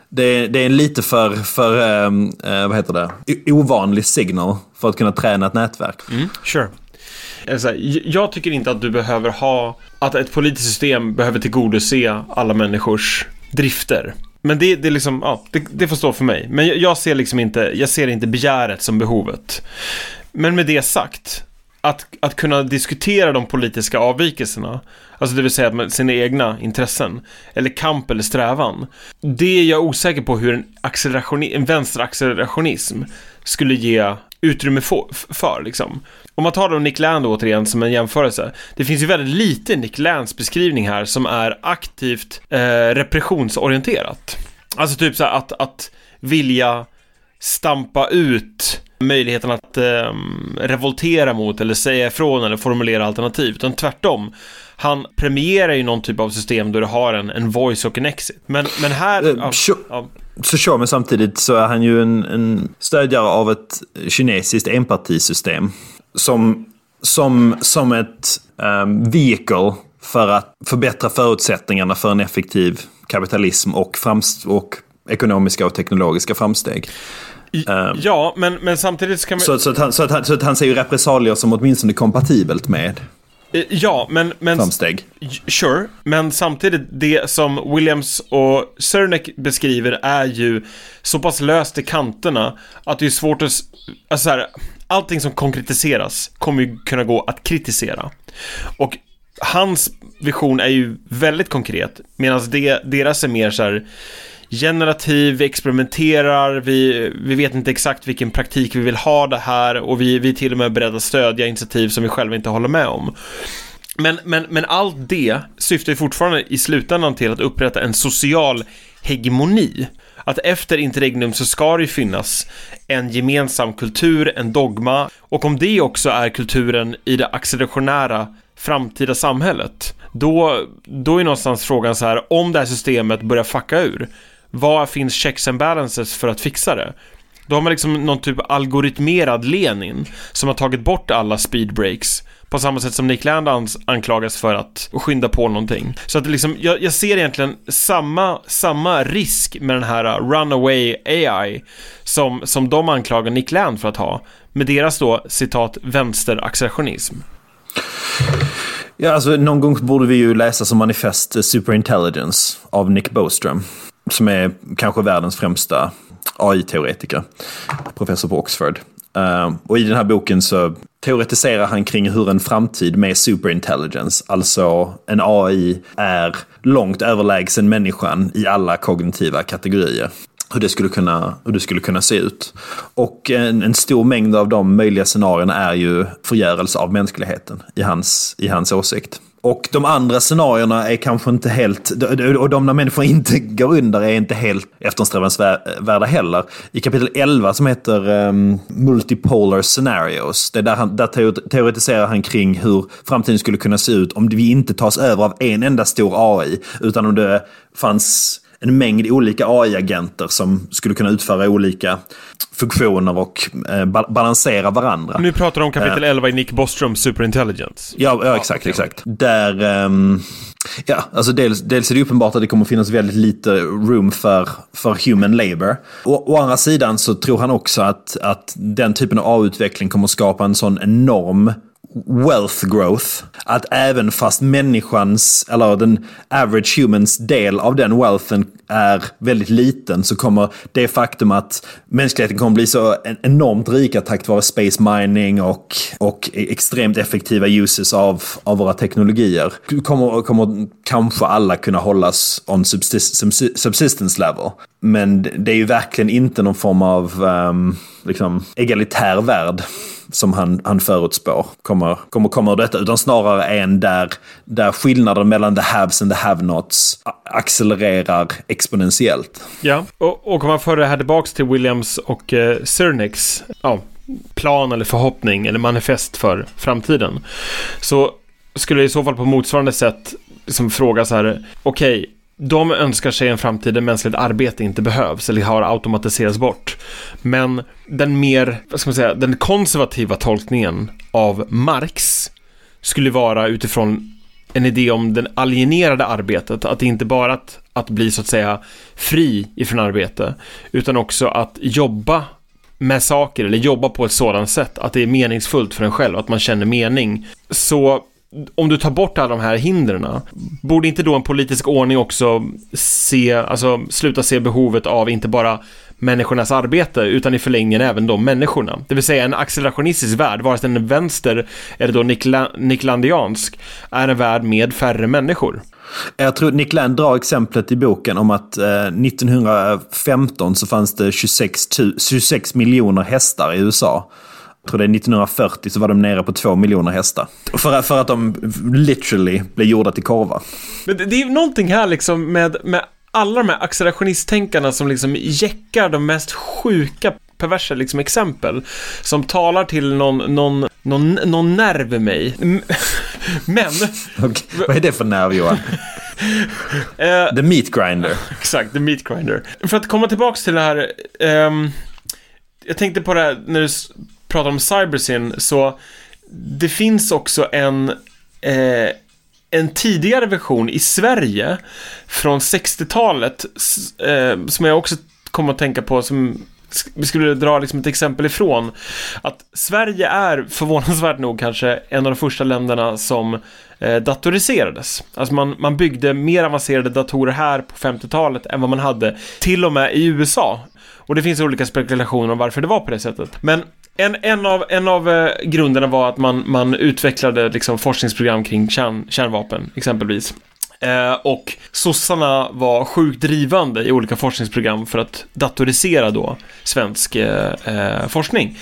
Speaker 2: Det, det är en lite för, för um, uh, vad heter det, ovanlig signal för att kunna träna ett nätverk.
Speaker 1: Mm, sure. Eh, jag tycker inte att du behöver ha, att ett politiskt system behöver tillgodose alla människors drifter. Men det, det är liksom, ja, det, det får stå för mig. Men jag, jag, ser liksom inte, jag ser inte begäret som behovet. Men med det sagt, att, att kunna diskutera de politiska avvikelserna, alltså det vill säga med sina egna intressen, eller kamp eller strävan, det är jag osäker på hur en, en vänsteraccelerationism skulle ge utrymme för, för liksom. Om man tar då Nick Land återigen som en jämförelse. Det finns ju väldigt lite Nick Lands beskrivning här som är aktivt eh, repressionsorienterat. Alltså typ så att, att vilja stampa ut möjligheten att eh, revoltera mot eller säga ifrån eller formulera alternativ, utan tvärtom. Han premierar ju någon typ av system då du har en, en voice och en exit. Men, men här... Uh, ja,
Speaker 2: sure. ja. Så sure, men samtidigt så är han ju en, en stödjare av ett kinesiskt enpartisystem som, som, som ett um, vehicle för att förbättra förutsättningarna för en effektiv kapitalism och, framst och ekonomiska och teknologiska framsteg.
Speaker 1: Um, ja, men, men samtidigt ska man...
Speaker 2: Så, så, att han, så, att han, så att han ser ju repressalier som åtminstone kompatibelt med
Speaker 1: eh, Ja, men... men
Speaker 2: framsteg.
Speaker 1: Sure, men samtidigt det som Williams och Cernek beskriver är ju så pass löst i kanterna att det är svårt att... Alltså här, allting som konkretiseras kommer ju kunna gå att kritisera. Och hans vision är ju väldigt konkret, medan det, deras är mer så här generativ, vi experimenterar, vi, vi vet inte exakt vilken praktik vi vill ha det här och vi, vi är till och med beredda att stödja initiativ som vi själva inte håller med om. Men, men, men allt det syftar ju fortfarande i slutändan till att upprätta en social hegemoni att efter interregnum så ska det ju finnas en gemensam kultur, en dogma och om det också är kulturen i det accelerationära framtida samhället då, då är någonstans frågan så här om det här systemet börjar fucka ur vad finns checks and balances för att fixa det? Då har man liksom någon typ algoritmerad Lenin som har tagit bort alla speedbreaks på samma sätt som Nick Land anklagas för att skynda på någonting. Så att liksom, jag, jag, ser egentligen samma, samma risk med den här uh, runaway AI som, som de anklagar Nick Land för att ha. Med deras då, citat, vänsteraccelerationism.
Speaker 2: Ja, alltså någon gång borde vi ju läsa som manifest eh, Superintelligence av Nick Bostrom. Som är kanske världens främsta AI-teoretiker. Professor på Oxford. Ehm, och i den här boken så teoretiserar han kring hur en framtid med superintelligence, alltså en AI, är långt överlägsen människan i alla kognitiva kategorier. Hur det skulle kunna, hur det skulle kunna se ut. Och en, en stor mängd av de möjliga scenarierna är ju förgörelse av mänskligheten i hans, i hans åsikt. Och de andra scenarierna är kanske inte helt, och de när människor inte går under är inte helt eftersträvansvärda heller. I kapitel 11 som heter um, Multipolar Scenarios, det är där, han, där teoretiserar han kring hur framtiden skulle kunna se ut om vi inte tas över av en enda stor AI, utan om det fanns en mängd olika AI-agenter som skulle kunna utföra olika funktioner och eh, ba balansera varandra.
Speaker 1: Nu pratar du om kapitel 11 i Nick Boströms Superintelligence.
Speaker 2: Ja, ja exakt, okay. exakt. Där, um, ja, alltså dels, dels är det uppenbart att det kommer finnas väldigt lite room för, för human labor. Å, å andra sidan så tror han också att, att den typen av AI-utveckling kommer skapa en sån enorm wealth growth. Att även fast människans, eller den average humans del av den wealthen är väldigt liten så kommer det faktum att mänskligheten kommer bli så enormt rika tack vare space mining och, och e-, extremt effektiva uses av, av våra teknologier. Kommer, kommer kanske alla kunna hållas on subsistence level. Men det är ju verkligen inte någon form av um, liksom, egalitär värld som han, han förutspår kommer, kommer komma ur detta. Utan snarare en där, där skillnaden mellan the haves and the have-nots accelererar exponentiellt.
Speaker 1: Ja, och, och om man för det här tillbaks till Williams och eh, ja, plan eller förhoppning eller manifest för framtiden. Så skulle det i så fall på motsvarande sätt som fråga så här, okej, okay, de önskar sig en framtid där mänskligt arbete inte behövs eller har automatiserats bort. Men den mer, vad ska man säga, den konservativa tolkningen av Marx skulle vara utifrån en idé om det alienerade arbetet, att det inte bara att, att bli så att säga fri ifrån arbete, utan också att jobba med saker eller jobba på ett sådant sätt att det är meningsfullt för en själv, att man känner mening. Så om du tar bort alla de här hindren, borde inte då en politisk ordning också se, alltså sluta se behovet av inte bara människornas arbete, utan i förlängningen även de människorna. Det vill säga en accelerationistisk värld, vare sig den är vänster eller då nikla, niklandiansk, är en värld med färre människor.
Speaker 2: Jag tror Nick Land drar exemplet i boken om att eh, 1915 så fanns det 26, 26 miljoner hästar i USA. Jag tror det är 1940 så var de nere på två miljoner hästar. För, för att de literally blev gjorda till korvar.
Speaker 1: Men det, det är någonting här liksom med, med alla de här accelerationisttänkarna som liksom jäckar de mest sjuka perversa liksom exempel som talar till någon, någon, någon, någon nerv i mig. Men...
Speaker 2: Okay. Vad är det för nerv Johan? uh, the meat grinder.
Speaker 1: Exakt, the meat grinder. För att komma tillbaks till det här. Um, jag tänkte på det här när du pratar om Cybersyn, så det finns också en, eh, en tidigare version i Sverige från 60-talet eh, som jag också kom att tänka på som vi skulle dra liksom ett exempel ifrån att Sverige är förvånansvärt nog kanske en av de första länderna som eh, datoriserades. Alltså man, man byggde mer avancerade datorer här på 50-talet än vad man hade till och med i USA. Och det finns olika spekulationer om varför det var på det sättet. Men en, en av, en av eh, grunderna var att man, man utvecklade liksom forskningsprogram kring kärn, kärnvapen, exempelvis. Eh, och sossarna var sjukt drivande i olika forskningsprogram för att datorisera då svensk eh, eh forskning.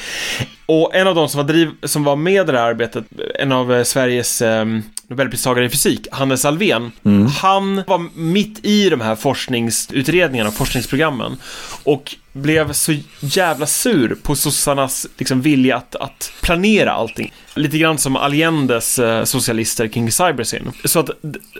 Speaker 1: Och en av de som var, driv, som var med i det här arbetet, en av eh, Sveriges eh, Nobelpristagare i fysik, Hannes Alfvén, mm. han var mitt i de här forskningsutredningarna och forskningsprogrammen och blev så jävla sur på sossarnas liksom, vilja att, att planera allting. Lite grann som Allendes eh, socialister kring Cybersyn. Så att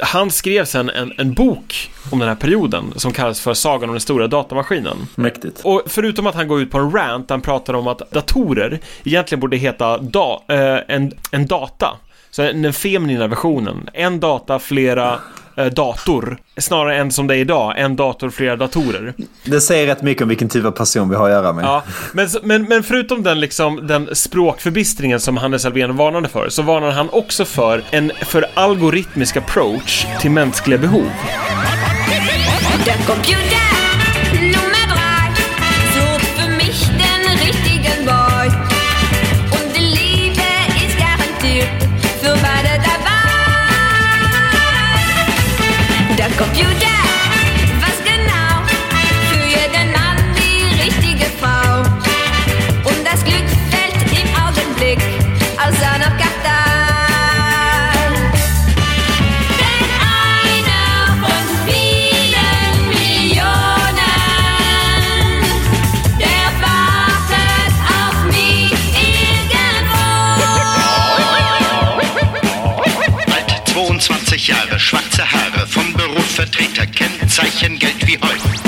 Speaker 1: han skrev sen en, en bok om den här perioden som kallas för Sagan om den stora datamaskinen.
Speaker 2: Mäktigt.
Speaker 1: Och förutom att han går ut på en rant, han pratar om att datorer egentligen borde heta da, eh, en, en data. Så den feminina versionen. En data, flera eh, dator. Snarare än som det är idag, en dator, flera datorer.
Speaker 2: Det säger rätt mycket om vilken typ av person vi har att göra med.
Speaker 1: Ja, men, men, men förutom den, liksom, den språkförbistringen som Hannes Alfvén varnade för, så varnade han också för en för algoritmisk approach till mänskliga behov.
Speaker 5: computer. Vertreter, Kennzeichen Geld wie Heu.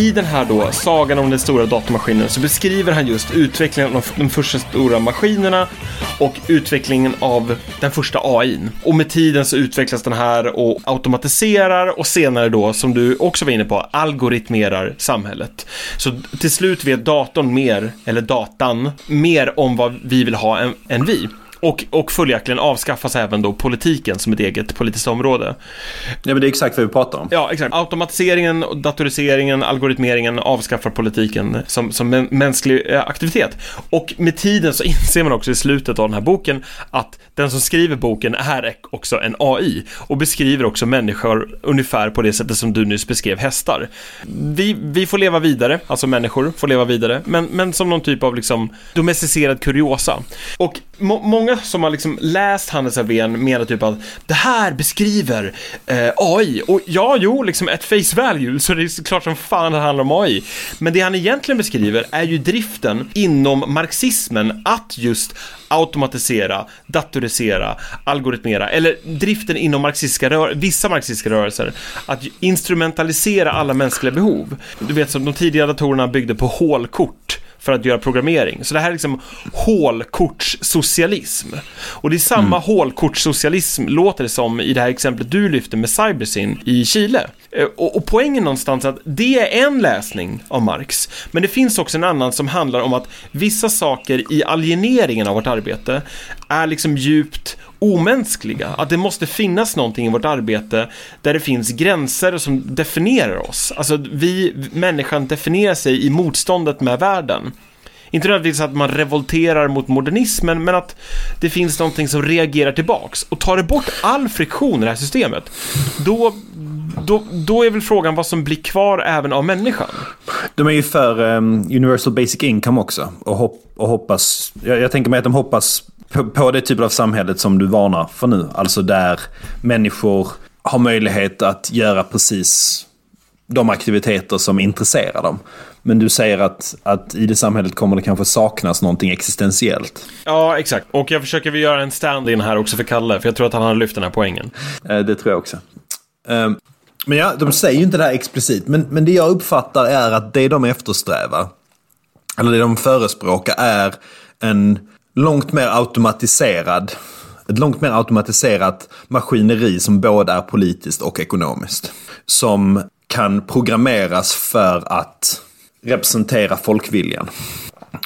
Speaker 1: I den här då, sagan om den stora datamaskinen, så beskriver han just utvecklingen av de första stora maskinerna och utvecklingen av den första AIn. Och med tiden så utvecklas den här och automatiserar och senare då, som du också var inne på, algoritmerar samhället. Så till slut vet datorn mer, eller datan, mer om vad vi vill ha än, än vi. Och, och följaktligen avskaffas även då politiken som ett eget politiskt område.
Speaker 2: Ja, men det är exakt vad vi pratar om.
Speaker 1: Ja, exakt. Automatiseringen, datoriseringen, algoritmeringen avskaffar politiken som, som mä- mänsklig eh, aktivitet. Och med tiden så inser man också i slutet av den här boken att den som skriver boken är också en AI och beskriver också människor ungefär på det sättet som du nyss beskrev hästar. Vi, vi får leva vidare, alltså människor får leva vidare, men, men som någon typ av liksom domesticerad kuriosa. Och många som har liksom läst Hannes Alfvén menar typ att det här beskriver eh, AI. Och ja, jo, liksom ett face value, så det är klart som fan det handlar om AI. Men det han egentligen beskriver är ju driften inom marxismen att just automatisera, datorisera, algoritmera, eller driften inom marxistiska rör- vissa marxistiska rörelser, att instrumentalisera alla mänskliga behov. Du vet, som de tidiga datorerna byggde på hålkort för att göra programmering. Så det här är liksom hålkortssocialism. Och det är samma hålkortssocialism, låter det som, i det här exemplet du lyfter med Cybersyn i Chile. Eh, och, och poängen någonstans är att det är en läsning av Marx, men det finns också en annan som handlar om att vissa saker i alieneringen av vårt arbete är liksom djupt omänskliga. Att det måste finnas någonting i vårt arbete där det finns gränser som definierar oss. Alltså vi, människan definierar sig i motståndet med världen. Inte nödvändigtvis att man revolterar mot modernismen, men att det finns någonting som reagerar tillbaks. Och tar det bort all friktion i det här systemet, då, då, då är väl frågan vad som blir kvar även av människan.
Speaker 2: De är ju för um, Universal Basic Income också. Och, hopp, och hoppas... Jag, jag tänker mig att de hoppas på, på det typen av samhället som du varnar för nu. Alltså där människor har möjlighet att göra precis de aktiviteter som intresserar dem. Men du säger att, att i det samhället kommer det kanske saknas någonting existentiellt.
Speaker 1: Ja, exakt. Och jag försöker väl göra en stand-in här också för Kalle, för jag tror att han har lyft den här poängen.
Speaker 2: Eh, Det tror jag också. Men ja, de säger ju inte det här explicit. Men, men det jag uppfattar är att det de eftersträvar, eller det de förespråkar, är en långt mer automatiserad, ett långt mer automatiserat maskineri som både är politiskt och ekonomiskt. Som kan programmeras för att representera folkviljan.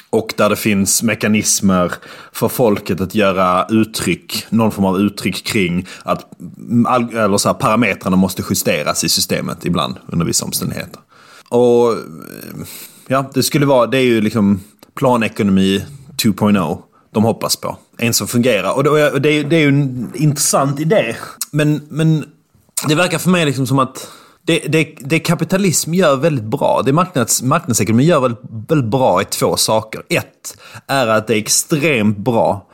Speaker 2: Och där det finns mekanismer för folket att göra uttryck, någon form av uttryck kring att eller så här, parametrarna måste justeras i systemet ibland under vissa omständigheter. Och eh, ja, det skulle vara, det är ju liksom planekonomi 2.0 de hoppas på. En som fungerar. Och det, och det, är- det är ju en intressant idé. Men, men det verkar för mig liksom som att det, det, det kapitalism gör väldigt bra, det marknads, marknadsekonomi gör väldigt, väldigt bra i två saker. Ett är att det är extremt bra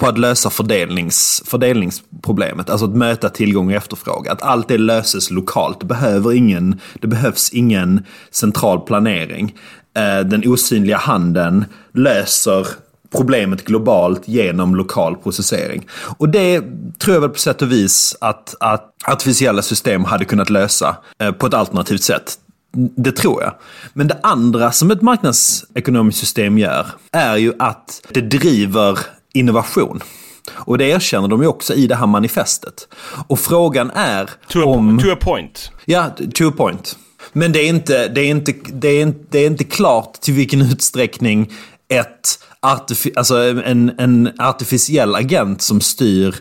Speaker 2: på att lösa fördelnings, fördelningsproblemet. Alltså att möta tillgång och efterfrågan. Att allt det löses lokalt. Det, behöver ingen, det behövs ingen central planering. Eh, den osynliga handen löser problemet globalt genom lokal processering. Och det tror jag väl på sätt och vis att, att artificiella system hade kunnat lösa eh, på ett alternativt sätt. Det tror jag. Men det andra som ett marknadsekonomiskt system gör är ju att det driver innovation. Och det erkänner de ju också i det här manifestet. Och frågan är
Speaker 1: To a,
Speaker 2: om...
Speaker 1: to a point.
Speaker 2: Ja, to a point. Men det är inte, det är inte, det är inte, det är inte klart till vilken utsträckning ett artifi- alltså en, en artificiell agent som styr,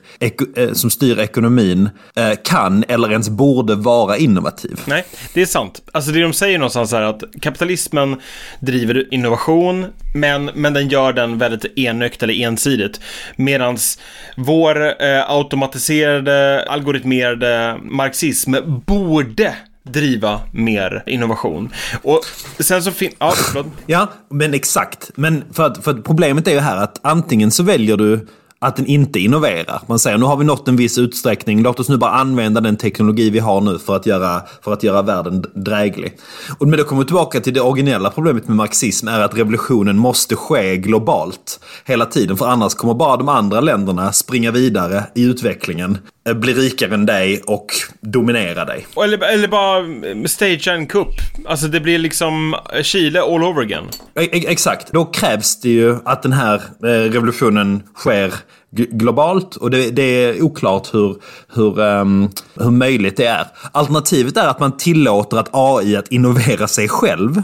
Speaker 2: eh, som styr ekonomin eh, kan eller ens borde vara innovativ.
Speaker 1: Nej, det är sant. Alltså det de säger någonstans är att kapitalismen driver innovation, men, men den gör den väldigt enögt eller ensidigt. Medan vår eh, automatiserade, algoritmerade marxism borde driva mer innovation. Och sen så finns... Ja, förlåt.
Speaker 2: Ja, men exakt. Men för att, för att problemet är ju här att antingen så väljer du att den inte innoverar. Man säger nu har vi nått en viss utsträckning, låt oss nu bara använda den teknologi vi har nu för att göra, för att göra världen dräglig. Och men då kommer vi tillbaka till det originella problemet med marxism är att revolutionen måste ske globalt hela tiden. För annars kommer bara de andra länderna springa vidare i utvecklingen, bli rikare än dig och dominera dig.
Speaker 1: Eller, eller bara stagea en kupp. Alltså det blir liksom Chile all over again.
Speaker 2: E- e- Exakt. Då krävs det ju att den här eh, revolutionen sker globalt och det, det är oklart hur, hur, ehm, hur möjligt det är. Alternativet är att man tillåter att AI att innovera sig själv.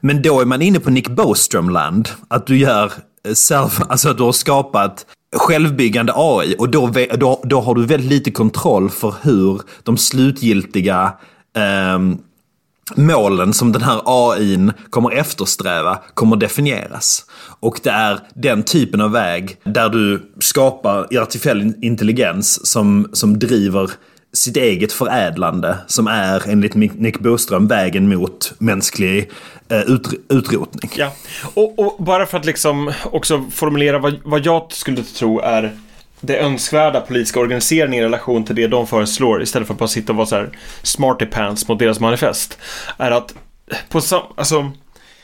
Speaker 2: Men då är man inne på Nick Bostrom-land. Att du gör eh, self, alltså att du har skapat självbyggande AI och då, då, då har du väldigt lite kontroll för hur de slutgiltiga eh, målen som den här AIn kommer eftersträva kommer definieras. Och det är den typen av väg där du skapar artificiell intelligens som, som driver sitt eget förädlande som är enligt Nick Boström vägen mot mänsklig eh, ut, utrotning.
Speaker 1: Ja, och, och bara för att liksom också formulera vad, vad jag skulle tro är det önskvärda politiska organiseringen i relation till det de föreslår istället för att bara sitta och vara så här smarty pants mot deras manifest. Är att på sam, alltså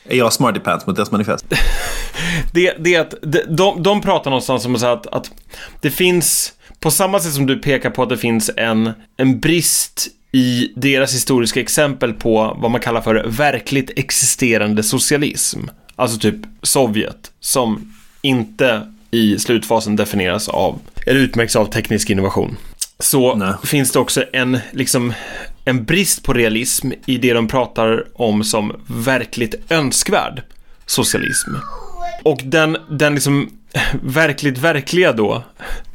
Speaker 2: Är jag smarty pants mot deras manifest?
Speaker 1: det, det är att de, de, de pratar någonstans om att, att det finns, på samma sätt som du pekar på att det finns en, en brist i deras historiska exempel på vad man kallar för verkligt existerande socialism. Alltså typ Sovjet, som inte i slutfasen definieras av, eller utmärks av teknisk innovation. Så
Speaker 2: Nej.
Speaker 1: finns det också en, liksom, en brist på realism i det de pratar om som verkligt önskvärd socialism. Och den, den liksom verkligt verkliga då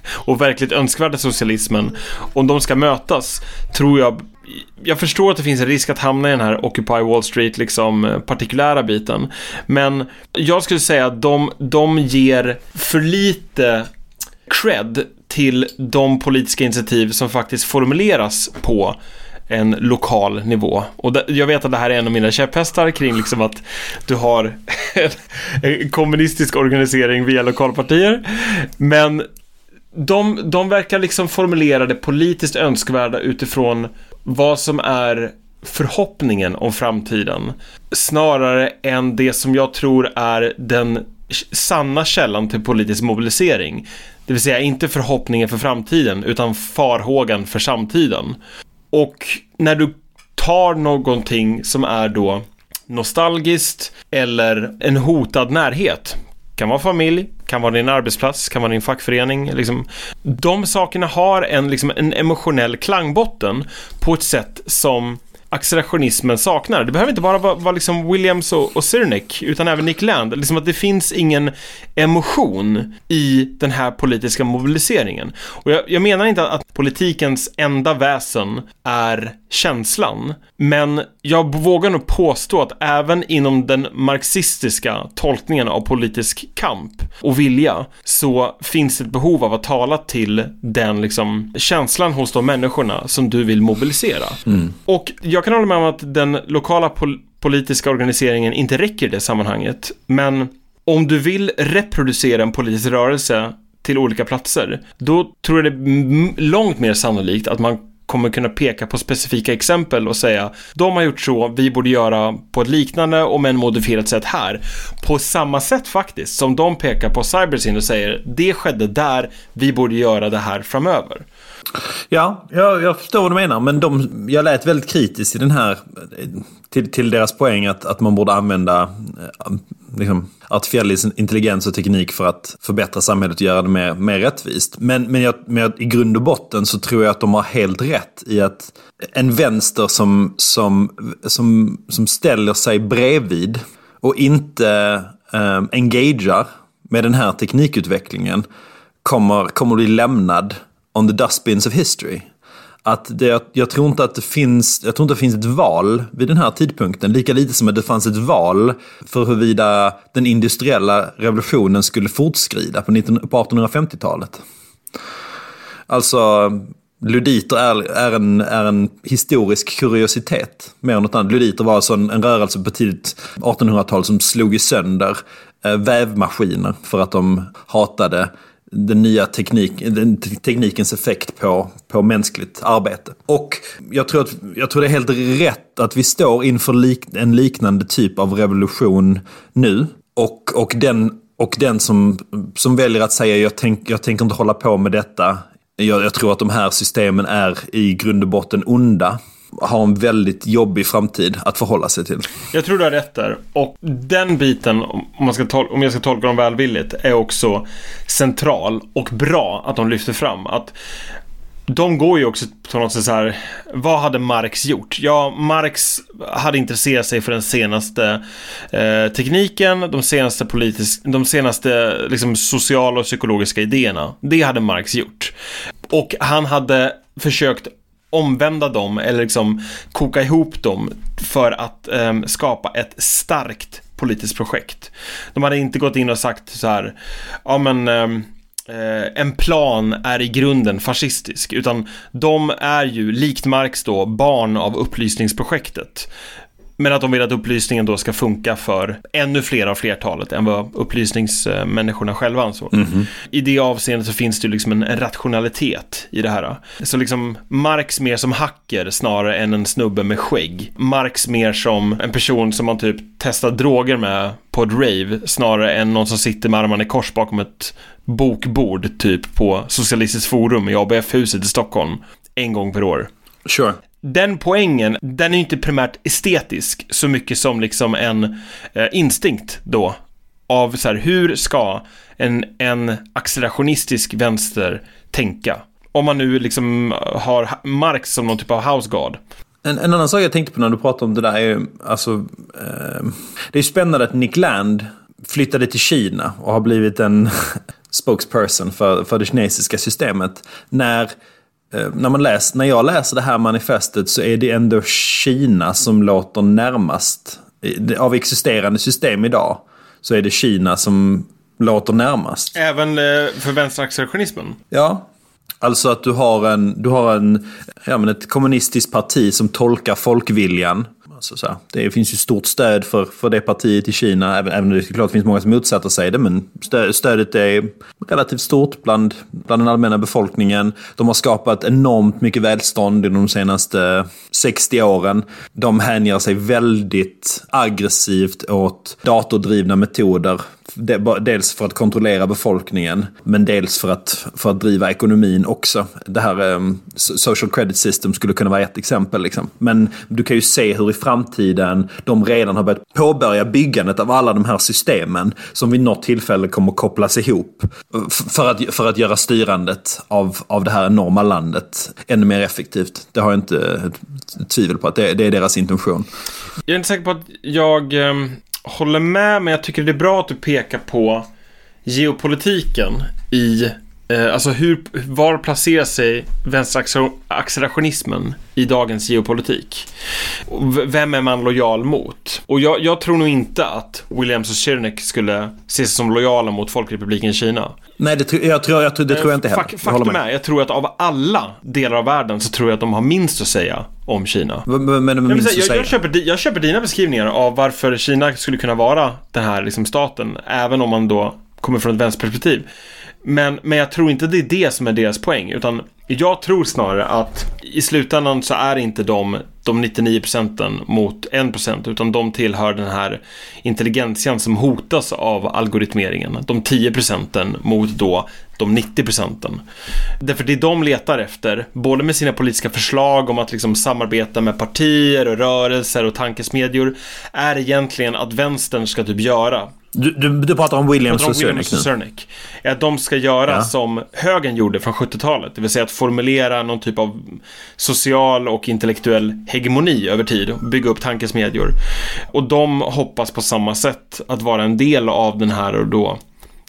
Speaker 1: och verkligt önskvärda socialismen, om de ska mötas, tror jag jag förstår att det finns en risk att hamna i den här Occupy Wall Street liksom partikulära biten. Men jag skulle säga att de, de ger för lite cred till de politiska initiativ som faktiskt formuleras på en lokal nivå. Och jag vet att det här är en av mina käpphästar kring liksom att du har en, en kommunistisk organisering via lokalpartier. Men de, de verkar liksom formulera det politiskt önskvärda utifrån vad som är förhoppningen om framtiden snarare än det som jag tror är den sanna källan till politisk mobilisering. Det vill säga inte förhoppningen för framtiden utan farhågan för samtiden. Och när du tar någonting som är då nostalgiskt eller en hotad närhet kan vara familj, kan vara din arbetsplats, kan vara din fackförening. Liksom. De sakerna har en, liksom, en emotionell klangbotten på ett sätt som accelerationismen saknar. Det behöver inte bara vara, vara liksom Williams och, och Cernick, utan även Nick Land. Liksom att det finns ingen emotion i den här politiska mobiliseringen. Och jag, jag menar inte att politikens enda väsen är känslan, men jag vågar nog påstå att även inom den marxistiska tolkningen av politisk kamp och vilja så finns det ett behov av att tala till den liksom känslan hos de människorna som du vill mobilisera. Och jag jag kan hålla med om att den lokala pol politiska organiseringen inte räcker i det sammanhanget, men om du vill reproducera en politisk rörelse till olika platser, då tror jag det är långt mer sannolikt att man kommer kunna peka på specifika exempel och säga de har gjort så, vi borde göra på ett liknande och med en modifierat sätt här. På samma sätt faktiskt som de pekar på Cybersyn och säger det skedde där, vi borde göra det här framöver.
Speaker 2: Ja, jag, jag förstår vad du menar. Men de, jag lät väldigt kritisk i den här, till, till deras poäng att, att man borde använda eh, liksom, artificiell intelligens och teknik för att förbättra samhället och göra det mer, mer rättvist. Men, men, jag, men jag, i grund och botten så tror jag att de har helt rätt i att en vänster som, som, som, som ställer sig bredvid och inte eh, engagerar med den här teknikutvecklingen kommer, kommer bli lämnad on the dustbins of history. Att det, jag, tror inte att det finns, jag tror inte det finns ett val vid den här tidpunkten. Lika lite som att det fanns ett val för huruvida den industriella revolutionen skulle fortskrida på, 19, på 1850-talet. Alltså, luditer är, är, en, är en historisk kuriositet. Mer än något annat. Luditer var alltså en, en rörelse på tidigt 1800-tal som slog sönder eh, vävmaskiner för att de hatade den nya teknik, den teknikens effekt på, på mänskligt arbete. Och jag tror, att, jag tror det är helt rätt att vi står inför lik, en liknande typ av revolution nu. Och, och den, och den som, som väljer att säga jag, tänk, jag tänker inte hålla på med detta. Jag, jag tror att de här systemen är i grund och botten onda. Har en väldigt jobbig framtid att förhålla sig till.
Speaker 1: Jag tror du har rätt där. Och den biten, om, man ska tol- om jag ska tolka dem välvilligt, är också central och bra att de lyfter fram. Att de går ju också på något sätt så här, vad hade Marx gjort? Ja, Marx hade intresserat sig för den senaste eh, tekniken, de senaste politisk, de senaste liksom, sociala och psykologiska idéerna. Det hade Marx gjort. Och han hade försökt omvända dem eller liksom koka ihop dem för att eh, skapa ett starkt politiskt projekt. De hade inte gått in och sagt så här, ja men ehm, eh, en plan är i grunden fascistisk, utan de är ju, likt Marx då, barn av upplysningsprojektet. Men att de vill att upplysningen då ska funka för ännu fler av flertalet än vad upplysningsmänniskorna själva ansåg. I det avseendet så finns det liksom en, en rationalitet i det här. Så liksom Marx mer som hacker snarare än en snubbe med skägg. Marx mer som en person som man typ testar droger med på ett rave snarare än någon som sitter med armarna i kors bakom ett bokbord typ på Socialistiskt forum i ABF-huset i Stockholm en gång per år
Speaker 2: Sure
Speaker 1: den poängen, den är ju inte primärt estetisk så mycket som liksom en eh, instinkt då. Av så här, hur ska en, en accelerationistisk vänster tänka? Om man nu liksom eh, har Marx som någon typ av house god.
Speaker 2: En, en annan sak jag tänkte på när du pratade om det där är ju, alltså, eh, det är ju spännande att Nick Land flyttade till Kina och har blivit en spokesperson för, för det kinesiska systemet. När, eh, när, man läs, när jag läser det här manifestet så är det ändå Kina som låter närmast. eh, Av existerande system idag så är det Kina som låter närmast.
Speaker 1: Även eh, för vänsteraccelerationismen.
Speaker 2: Ja, alltså att du har, en, du har en, ja, men ett kommunistiskt parti som tolkar folkviljan. Alltså så här, det finns ju stort stöd för, för det partiet i Kina, även, även om det såklart finns många som motsätter sig det. Men stö, stödet är relativt stort bland, bland den allmänna befolkningen. De har skapat enormt mycket välstånd under de senaste 60 åren. De hänger sig väldigt aggressivt åt datordrivna metoder Dels för att kontrollera befolkningen, men dels för att, för att driva ekonomin också. Det här um, social credit system skulle kunna vara ett exempel. Liksom. Men du kan ju se hur i framtiden de redan har börjat påbörja byggandet av alla de här systemen som vid något tillfälle kommer kopplas ihop eh, för att, för att göra styrandet av, av det här enorma landet ännu mer effektivt. Det har jag inte eh, tvivel på att det, det är deras intention.
Speaker 1: Jag är inte säker på att jag ehm, håller med, men jag tycker det är bra att du pekar på geopolitiken i, eh, alltså hur, var placerar sig vänsteraccelerationismen i dagens geopolitik? Vem är man lojal mot? Och jag, jag tror nog inte att Williams och Zirnek skulle se sig som lojala mot Folkrepubliken Kina.
Speaker 2: Nej, det, jag tror, jag, det tror jag inte heller.
Speaker 1: Fak- faktum är, jag tror att av alla delar av världen så tror jag att de har minst att säga om Kina.
Speaker 2: Men, men, men
Speaker 1: Jag,
Speaker 2: minst
Speaker 1: säga,
Speaker 2: att
Speaker 1: jag, köper, jag köper dina beskrivningar av varför Kina skulle kunna vara den här liksom, staten, även om man då kommer från ett vänsterperspektiv. Men, men jag tror inte det är det som är deras poäng, utan jag tror snarare att i slutändan så är inte de de 99 procenten mot 1 procent, utan de tillhör den här intelligentian som hotas av algoritmeringen. De 10 procenten mot då de 90 procenten. Därför det de letar efter, både med sina politiska förslag om att liksom samarbeta med partier och rörelser och tankesmedjor, är egentligen att vänstern ska typ göra.
Speaker 2: Du, du, du pratar om Williams
Speaker 1: Pratar om
Speaker 2: och
Speaker 1: Williams och Zernick. Är att de ska göra
Speaker 2: Ja.
Speaker 1: som högern gjorde från 70-talet. Det vill säga att formulera någon typ av social och intellektuell hegemoni över tid. Bygga upp tankesmedjor. Och de hoppas på samma sätt att vara en del av den här och då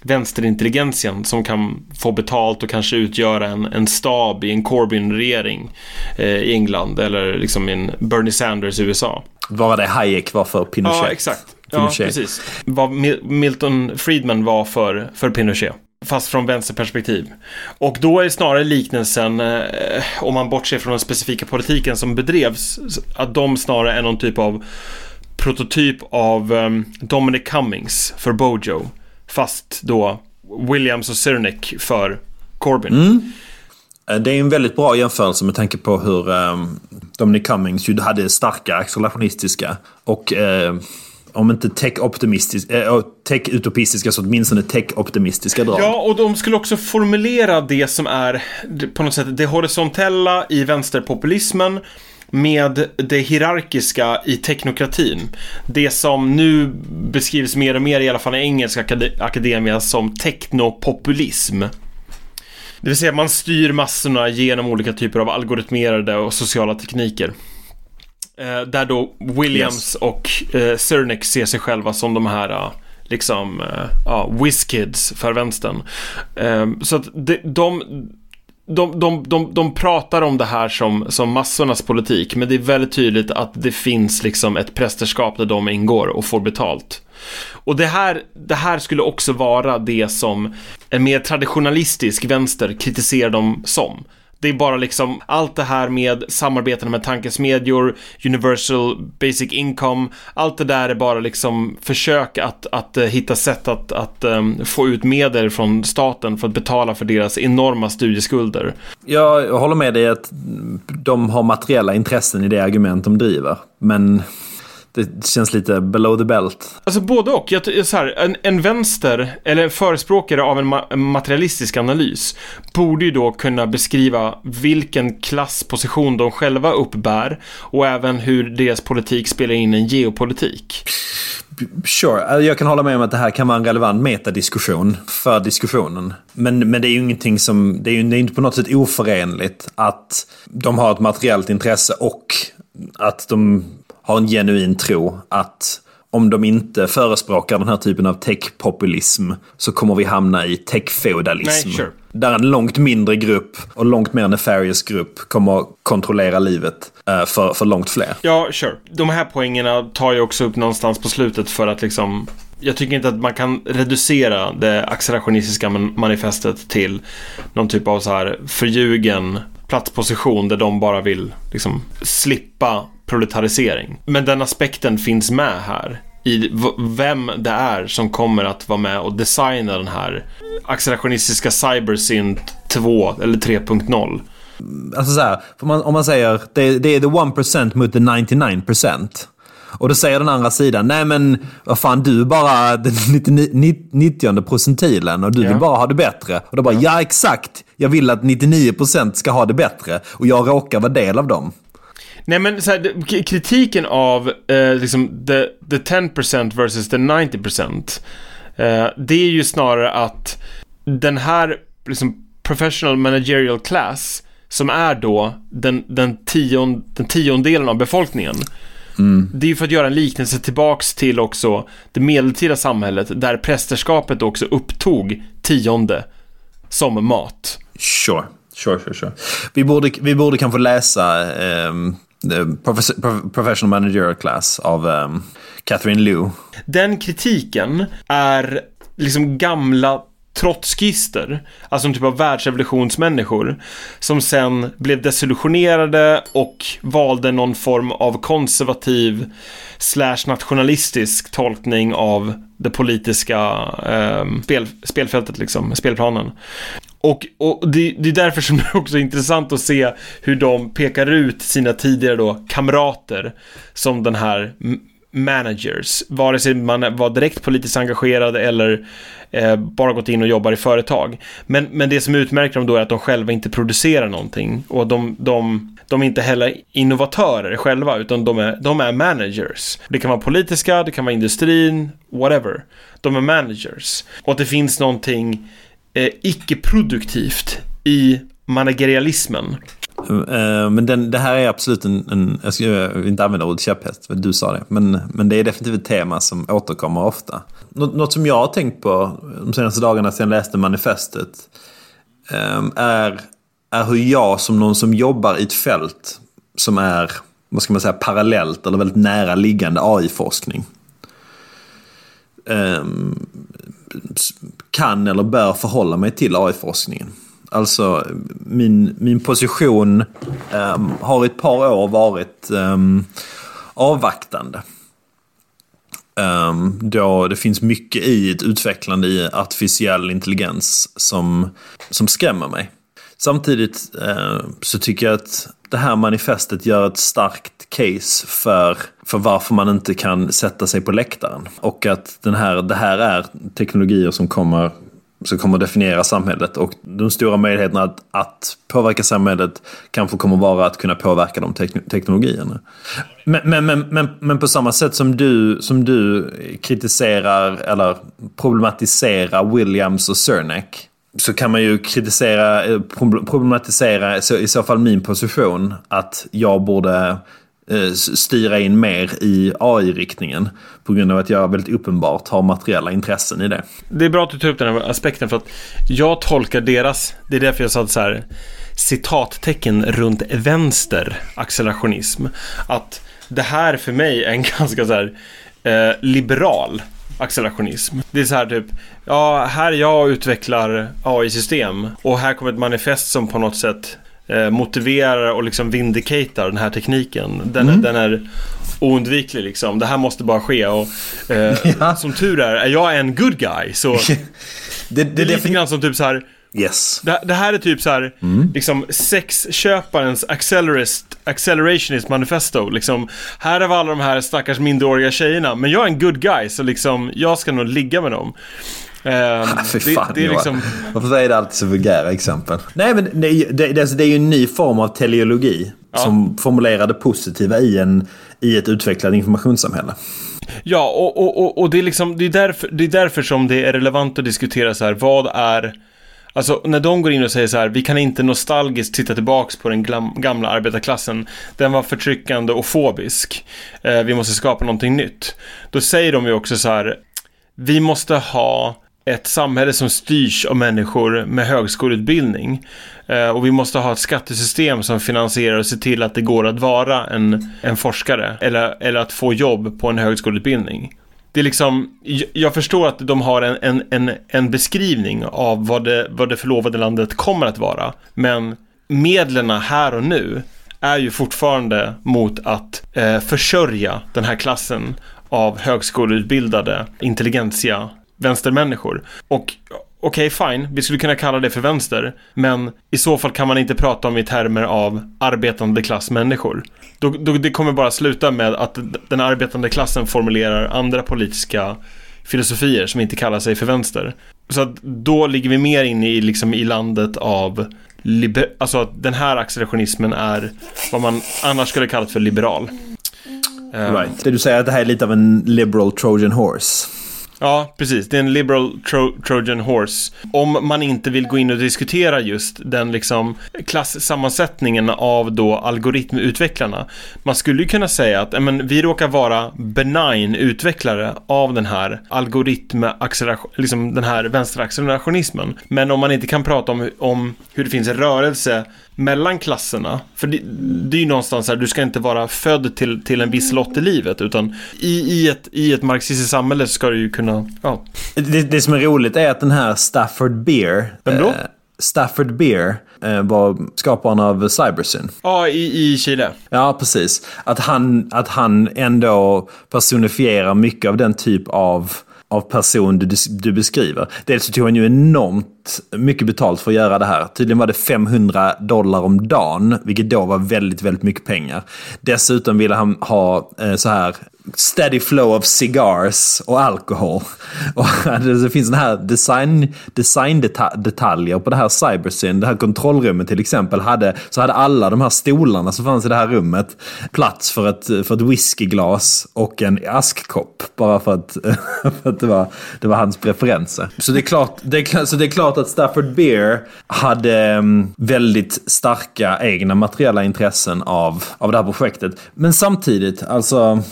Speaker 1: vänsterintelligentian som kan få betalt och kanske utgöra en, en stab i en Corbyn-regering eh, i England eller liksom i en Bernie Sanders i USA.
Speaker 2: Vara det Hayek var för Pinochet.
Speaker 1: Ja, exakt. Ja, precis. Vad Mi- Milton Friedman var för, för Pinochet. Fast från vänsterperspektiv. Och då är snarare liknelsen, eh, om man bortser från den specifika politiken som bedrevs, att de snarare är någon typ av prototyp av eh, Dominic Cummings för Bojo. Fast då Williams och Cernick för Corbyn.
Speaker 2: Eh, Det är en väldigt bra jämförelse med tanke på hur um, Dominic Cummings ju hade starka accelerationistiska och eh, om inte tech-optimistiska, eh, äh, tech-utopistiska så åtminstone tech-optimistiska drag.
Speaker 1: Ja, och de skulle också formulera det som är på något sätt det horisontella i vänsterpopulismen med det hierarkiska i teknokratin. Det som nu beskrivs mer och mer, i alla fall i engelska akademia, som teknopopulism. Det vill säga man styr massorna genom olika typer av algoritmerade och sociala tekniker. Eh, där då Williams
Speaker 2: Yes.
Speaker 1: och eh, Cernick ser sig själva som de här eh, liksom, eh, ja, whiz-kids för vänstern. Så att de, de, de, de, de, de pratar om det här som, som massornas politik, men det är väldigt tydligt att det finns liksom ett prästerskap där de ingår och får betalt. Och det här, det här skulle också vara det som en mer traditionalistisk vänster kritiserar dem som. Det är bara liksom allt det här med samarbeten med tankesmedjor, universal basic income, allt det där är bara liksom försök att, att eh, hitta sätt att, att um, få ut medel från staten för att betala för deras enorma studieskulder.
Speaker 2: Jag håller med dig att de har materiella intressen i det argument de driver. Men det känns lite below the belt.
Speaker 1: Alltså både och. Jag, så här, en, en vänster, eller förespråkare av en, ma- materialistisk analys, borde ju då kunna beskriva vilken klassposition de själva uppbär och även hur deras politik spelar in en geopolitik.
Speaker 2: Sure, alltså, jag kan hålla med om att det här kan vara en relevant metadiskussion för diskussionen. Men, men det är ju ingenting som, det är ju det är inte på något sätt oförenligt att de har ett materiellt intresse och att de har en genuin tro att om de inte förespråkar den här typen av tech-populism så kommer vi hamna i tech-feudalism.
Speaker 1: Nej, sure.
Speaker 2: Där en långt mindre grupp och långt mer nefarious grupp kommer kontrollera livet eh, för, för långt fler.
Speaker 1: Ja, sure. De här poängerna tar jag också upp någonstans på slutet för att liksom jag tycker inte att man kan reducera det accelerationistiska man- manifestet till någon typ av så här förljugen platsposition där de bara vill liksom slippa proletarisering. Men den aspekten finns med här i vem det är som kommer att vara med och designa den här accelerationistiska cybersyn 2 eller 3.0.
Speaker 2: Alltså så här, om man, om man säger det, det är the 1% mot the 99%. Och då säger den andra sidan, nej men vad fan du är bara den 99 90 procentilen och du
Speaker 1: Ja.
Speaker 2: vill bara ha det bättre. Och då bara, ja exakt, jag vill att 99% ska ha det bättre och jag råkar vara del av dem.
Speaker 1: Nej men så här, kritiken av eh, liksom the, the 10% versus the 90% eh, Det är ju snarare att den här liksom professional managerial class som är då den, den, tion, den tiondelen av befolkningen Det är ju för att göra en liknelse tillbaks till också det medeltida samhället där prästerskapet också upptog tionde som mat.
Speaker 2: Sure, sure, sure, sure. Vi borde, vi borde kanske läsa Prof- Professional Managerial Class av um, Catherine Liu.
Speaker 1: Den kritiken är liksom gamla trotskister, alltså en typ av världsrevolutionsmänniskor, som sen blev desillusionerade och valde någon form av konservativ slash nationalistisk tolkning av det politiska eh, spel, spelfältet, liksom, spelplanen. Och, och det, det är därför som det också är intressant att se hur de pekar ut sina tidigare då kamrater som den här managers. Vare sig man var direkt politiskt engagerad eller eh, bara gått in och jobbar i företag. Men, men det som utmärker dem då är att de själva inte producerar någonting. Och de, de, de är inte heller innovatörer själva, utan de är, de är managers. Det kan vara politiska, det kan vara industrin, whatever. De är managers. Och att det finns någonting eh, icke-produktivt i managerialismen.
Speaker 2: Eh, men den, det här är absolut en, en jag ska vill inte använda ordet käpphäst, för du sa det. Men, men det är definitivt ett tema som återkommer ofta. Nå, något som jag har tänkt på de senaste dagarna sedan jag läste manifestet ehm, är, är hur jag som någon som jobbar i ett fält som är, vad ska man säga, parallellt eller väldigt nära liggande AI-forskning. Ehm, kan eller bör förhålla mig till AI-forskningen. Alltså min, min position um, har i ett par år varit um, avvaktande. Um, då det finns mycket i ett utvecklande i artificiell intelligens som, som skrämmer mig. Samtidigt uh, så tycker jag att det här manifestet gör ett starkt case för, för varför man inte kan sätta sig på läktaren. Och att den här, det här är teknologier som kommer som kommer definiera samhället och de stora möjligheterna att, att påverka samhället kanske kommer vara att kunna påverka de tek teknologierna. Men, men, men, men, men på samma sätt som du, som du kritiserar eller problematiserar Williams och Cernek så kan man ju kritisera, eh, problematisera problematisera i så fall min position att jag borde eh, styra in mer i AI-riktningen. På grund av att jag väldigt uppenbart har materiella intressen i det.
Speaker 1: Det är bra att du tar upp den här aspekten för att jag tolkar deras, det är därför jag sa så här citattecken runt vänster accelerationism. Att det här för mig är en ganska så här eh, liberal accelerationism. Det är så här typ, ja, här jag utvecklar AI-system och här kommer ett manifest som på något sätt eh, motiverar och liksom vindicatar den här tekniken. Den, mm. den är oundviklig liksom. Det här måste bara ske och eh, ja. som tur är, är jag en good guy. Så det, det, det är lite grann som typ så här
Speaker 2: Yes.
Speaker 1: Det, det, här är typ så här, mm. liksom sexköparens accelerationist manifesto. Liksom, här är alla de här stackars minderåriga tjejerna, men jag är en good guy, så liksom, jag ska nog ligga med dem.
Speaker 2: Uh, Fy fan, det, det är liksom... Varför är det alltid så vulgära exempel? Nej, men det, det, det, det är ju en ny form av teleologi ja. som formulerar det positiva i, en, i ett utvecklat informationssamhälle.
Speaker 1: Ja, och, och, och, och det, är liksom, det, är därför, det är därför som det är relevant att diskutera så här, vad är Alltså när de går in och säger så här, vi kan inte nostalgiskt titta tillbaks på den gamla arbetarklassen. Den var förtryckande och fobisk. Eh, vi måste skapa någonting nytt. Då säger de ju också så här, vi måste ha ett samhälle som styrs av människor med högskoleutbildning. Eh, och vi måste ha ett skattesystem som finansierar och ser till att det går att vara en, en forskare eller, eller att få jobb på en högskoleutbildning det är liksom, jag förstår att de har en, en, en, en beskrivning av vad det, vad det förlovade landet kommer att vara. Men medlen här och nu är ju fortfarande mot att eh, försörja den här klassen av högskoleutbildade intelligentia vänstermänniskor. Och okej, okay, fine, vi skulle kunna kalla det för vänster, men i så fall kan man inte prata om i termer av arbetande klassmänniskor. Då, då, det kommer bara sluta med att den arbetande klassen formulerar andra politiska filosofier som inte kallar sig för vänster. Så att då ligger vi mer inne i, liksom, i landet av liber alltså att den här accelerationismen är vad man annars skulle kallat för liberal. Ehm.
Speaker 2: Right. Det du säger att det här är lite av en liberal Trojan horse.
Speaker 1: Ja, precis. Det är en liberal tro Trojan horse. Om man inte vill gå in och diskutera just den liksom klassammansättningen av då algoritmutvecklarna. Man skulle ju kunna säga att men, vi råkar vara benign utvecklare av den här algoritmacceleration, liksom den här vänsteraccelerationismen. Men om man inte kan prata om, om hur det finns en rörelse mellan klasserna. För det, det är ju någonstans här, du ska inte vara född till, till en viss lott i livet. Utan i, i, ett, i ett marxistiskt samhälle ska du ju kunna, ja.
Speaker 2: Det, det som är roligt är att den här Stafford Beer.
Speaker 1: Vem då? Eh,
Speaker 2: Stafford Beer eh, var skaparen av Cybersyn.
Speaker 1: Ja, i, i Chile.
Speaker 2: Ja, precis. Att han, att han ändå personifierar mycket av den typ av av person du, du beskriver. Dels så tog han ju enormt mycket betalt för att göra det här. Tydligen var det 500 dollar om dagen, vilket då var väldigt, väldigt mycket pengar. Dessutom ville han ha eh, så här steady flow of cigars och alkohol. Och alltså, det finns den här design, design detaljer på det här cybersyn. Det här kontrollrummet till exempel. Hade, så hade alla de här stolarna som fanns i det här rummet plats för ett, för ett whiskyglas och en askkopp. Bara för att, för att det, var, det var hans preferenser. Så det, är klart, det är, så det är klart att Stafford Beer hade mm, väldigt starka egna materiella intressen av, av det här projektet. Men samtidigt, alltså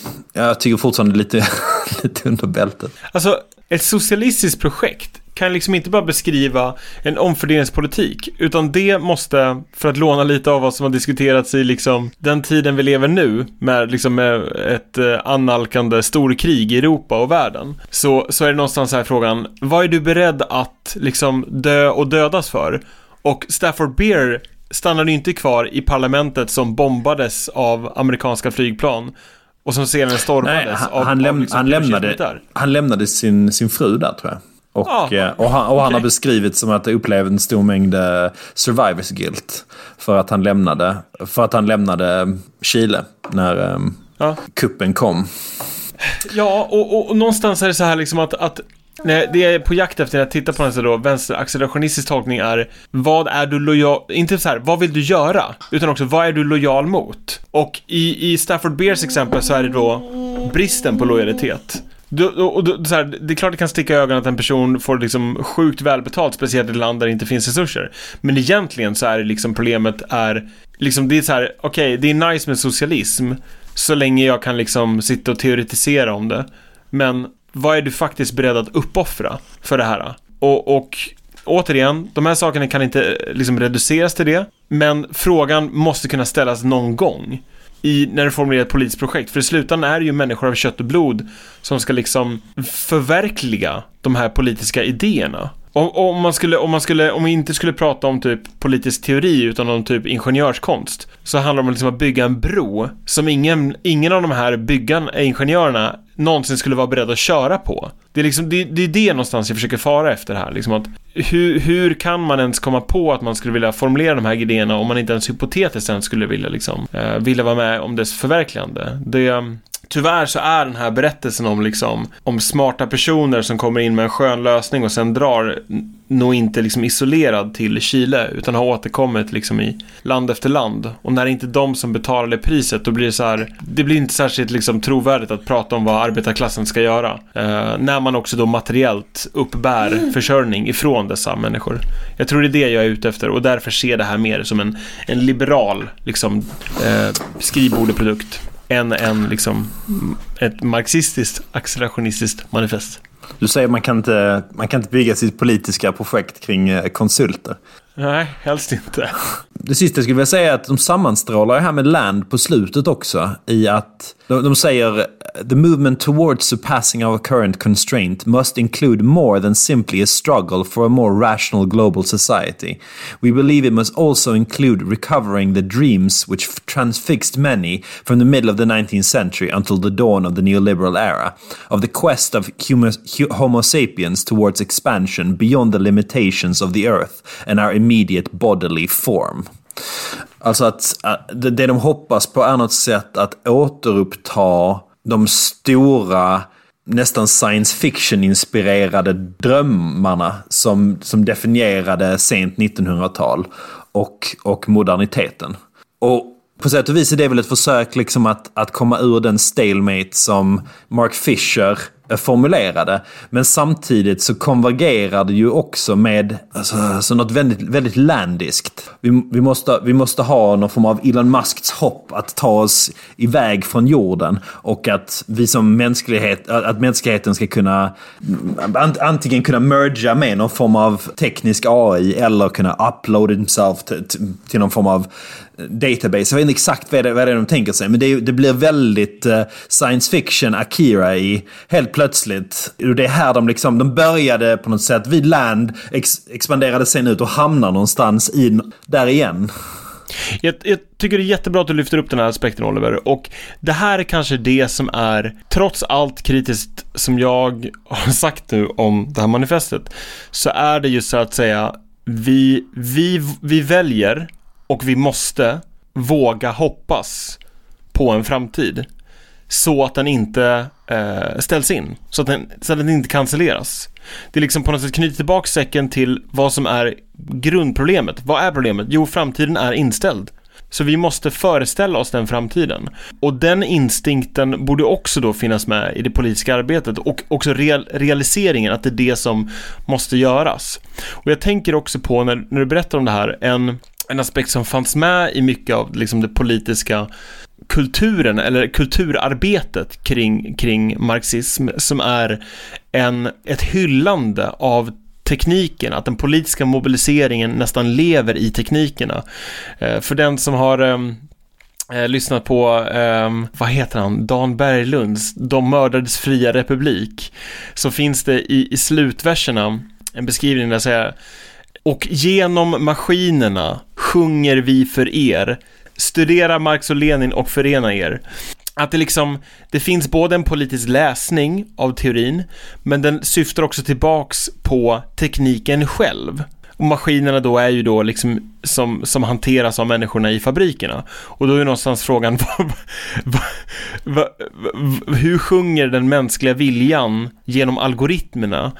Speaker 2: jag tycker fortfarande lite, lite under bältet.
Speaker 1: Alltså, ett socialistiskt projekt kan liksom inte bara beskriva en omfördelningspolitik, utan det måste, för att låna lite av vad som har diskuterats i liksom den tiden vi lever nu, med liksom med ett eh, annalkande storkrig i Europa och världen, så, så är det någonstans här frågan, vad är du beredd att liksom dö och dödas för? Och Stafford Beer stannade inte kvar i parlamentet som bombades av amerikanska flygplan och som
Speaker 2: Nej,
Speaker 1: stormades
Speaker 2: han,
Speaker 1: av,
Speaker 2: han,
Speaker 1: av
Speaker 2: läm,
Speaker 1: liksom
Speaker 2: han, lämnade, han lämnade sin, sin fru där tror jag. Och,
Speaker 1: Ja,
Speaker 2: eh, och, han, och han har
Speaker 1: okej.
Speaker 2: beskrivit som att det upplevde en stor mängd eh, survivors guilt. För att han lämnade, för att han lämnade eh, Chile när eh,
Speaker 1: Ja.
Speaker 2: kuppen kom.
Speaker 1: Ja, och, och, och någonstans är det så här liksom att, att Nej, det jag är på jakt efter när jag tittar på den så då, vänsteraccelerationistisk tolkning är vad är du lojal, inte så här, vad vill du göra? Utan också, vad är du lojal mot? Och i, i Stafford Bears exempel så är det då bristen på lojalitet. Du, och, och, så här, det är klart det kan sticka i ögonen att en person får liksom sjukt välbetalt, speciellt i ett land där det inte finns resurser. Men egentligen så är det liksom problemet är, liksom det är så här, okej, det är nice med socialism, så länge jag kan liksom sitta och teoretisera om det. Men vad är du faktiskt beredd att uppoffra för det här? Och, och återigen, de här sakerna kan inte eh, liksom reduceras till det. Men frågan måste kunna ställas någon gång. I, när du formulerar ett politiskt projekt. För i slutändan är det ju människor av kött och blod som ska liksom förverkliga de här politiska idéerna. Om, om, man skulle, om, man skulle, om vi inte skulle prata om typ politisk teori utan om typ ingenjörskonst så handlar det om liksom att bygga en bro som ingen, ingen av de här byggarna, ingenjörerna någonsin skulle vara beredd att köra på. Det är, liksom, det, det är det någonstans jag försöker fara efter här. Liksom att hur, hur kan man ens komma på att man skulle vilja formulera de här idéerna om man inte ens hypotetiskt ens skulle vilja, liksom, eh, vilja vara med om dess förverkligande? Det, Tyvärr så är den här berättelsen om, liksom, om smarta personer som kommer in med en skön lösning och sen drar nog inte liksom isolerad till Chile utan har återkommit liksom i land efter land. Och när det inte är de som betalar det priset då blir det så här, det blir inte särskilt liksom trovärdigt att prata om vad arbetarklassen ska göra. Eh, när man också då materiellt uppbär försörjning ifrån dessa människor. Jag tror det är det jag är ute efter och därför ser det här mer som en, en liberal liksom, eh, skrivbordeprodukt än en liksom ett marxistiskt accelerationistiskt manifest.
Speaker 2: Du säger man kan inte, man kan inte bygga sitt politiska projekt kring eh, konsulter.
Speaker 1: Nej, helst inte.
Speaker 2: Det sista jag skulle vilja säga är att de sammanstrålar det här med Land på slutet också. I att de, de säger “The movement towards surpassing our current constraint must include more than simply a struggle for a more rational global society. We believe it must also include recovering the dreams which transfixed many from the middle of the 19th century until the dawn of the neoliberal era, of the quest of humo, homo sapiens towards expansion beyond the limitations of the earth and our immediate bodily form.” Alltså att äh, att det de hoppas på är något sätt att återuppta de stora, nästan science fiction-inspirerade drömmarna som, som definierade sent 1900-tal och, och moderniteten. Och på sätt och vis är det väl ett försök liksom att, att komma ur den stalemate som Mark Fisher Eh, formulerade. Men samtidigt så konvergerar det ju också med alltså, alltså något väldigt, väldigt landiskt. Vi, vi, måste, vi måste ha någon form av Elon Musks hopp att ta oss iväg från jorden. Och att vi som mänsklighet, att mänskligheten ska kunna antingen kunna merga med någon form av teknisk AI eller kunna upload himself till, till, till någon form av eh, database. Jag vet inte exakt vad det, vad det är de tänker sig, men det, det blir väldigt eh, science fiction, Akira i helt plötsligt. Och Det är här de liksom, de började på något sätt vid land, ex, expanderade sen ut och hamnar någonstans i, där igen.
Speaker 1: Jag, jag tycker det är jättebra att du lyfter upp den här aspekten Oliver och det här är kanske det som är, trots allt kritiskt som jag har sagt nu om det här manifestet, så är det ju så att säga, vi, vi, vi väljer och vi måste våga hoppas på en framtid så att den inte eh, ställs in, så att, den, så att den inte cancelleras. Det är liksom på något sätt knyter tillbaka säcken till vad som är grundproblemet. Vad är problemet? Jo, framtiden är inställd. Så vi måste föreställa oss den framtiden. Och den instinkten borde också då finnas med i det politiska arbetet och också real, realiseringen att det är det som måste göras. Och jag tänker också på när, när du berättar om det här, en, en aspekt som fanns med i mycket av liksom det politiska kulturen eller kulturarbetet kring, kring marxism som är en, ett hyllande av tekniken, att den politiska mobiliseringen nästan lever i teknikerna. Eh, för den som har ehm, eh, lyssnat på, eh, vad heter han, Dan Berglunds De mördades fria republik, så finns det i, i slutverserna en beskrivning där säger och genom maskinerna sjunger vi för er. Studera Marx och Lenin och förena er. att det liksom, det finns både en politisk läsning av teorin, men den syftar också tillbaks på tekniken själv. Och maskinerna då är ju då liksom som, som hanteras av människorna i fabrikerna. Och då är någonstans frågan, hur sjunger den mänskliga viljan genom algoritmerna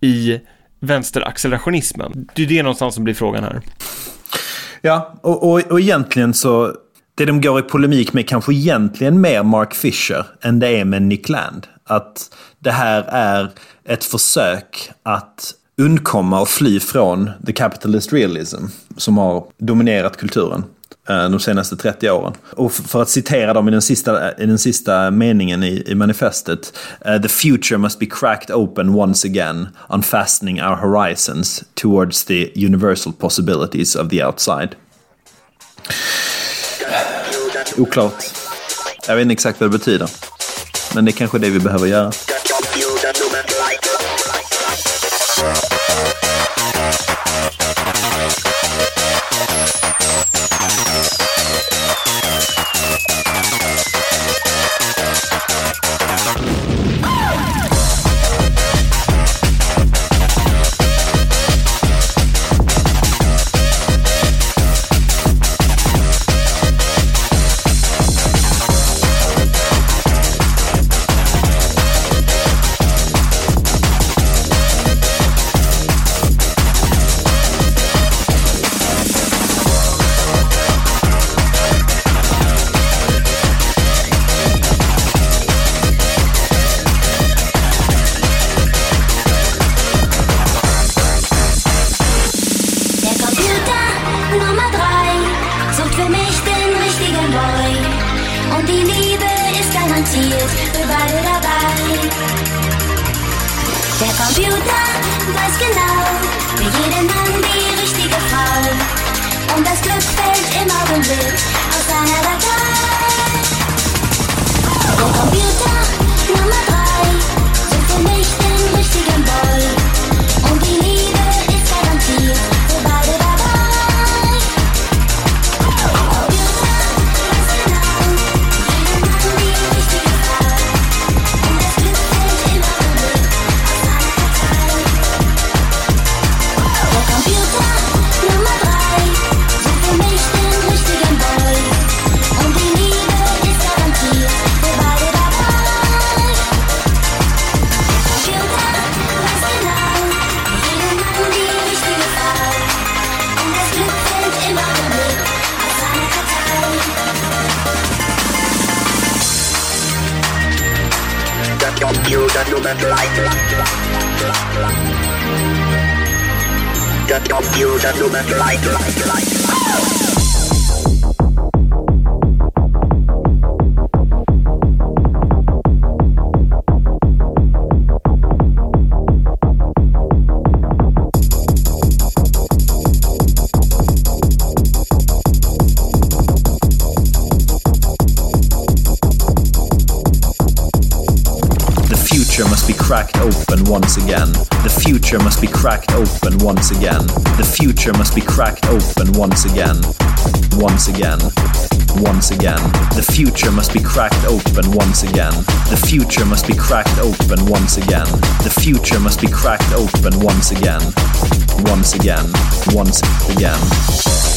Speaker 1: i vänsteraccelerationismen? Det är det någonstans som blir frågan här.
Speaker 2: Ja, och, och, och egentligen så... Det de går i polemik med kanske egentligen mer Mark Fisher än det är med Nick Land. Att det här är ett försök att undkomma och fly från the capitalist realism som har dominerat kulturen Eh, de senaste 30 åren. Och för att citera dem i den sista, i den sista meningen i, i manifestet. Eh, the future must be cracked open once again, unfastening our horizons towards the universal possibilities of the outside. Oklart. Jag vet inte exakt vad det betyder. Men det är kanske det vi behöver göra. Cracked open once again. The future must be cracked open once again. Once again. Once again.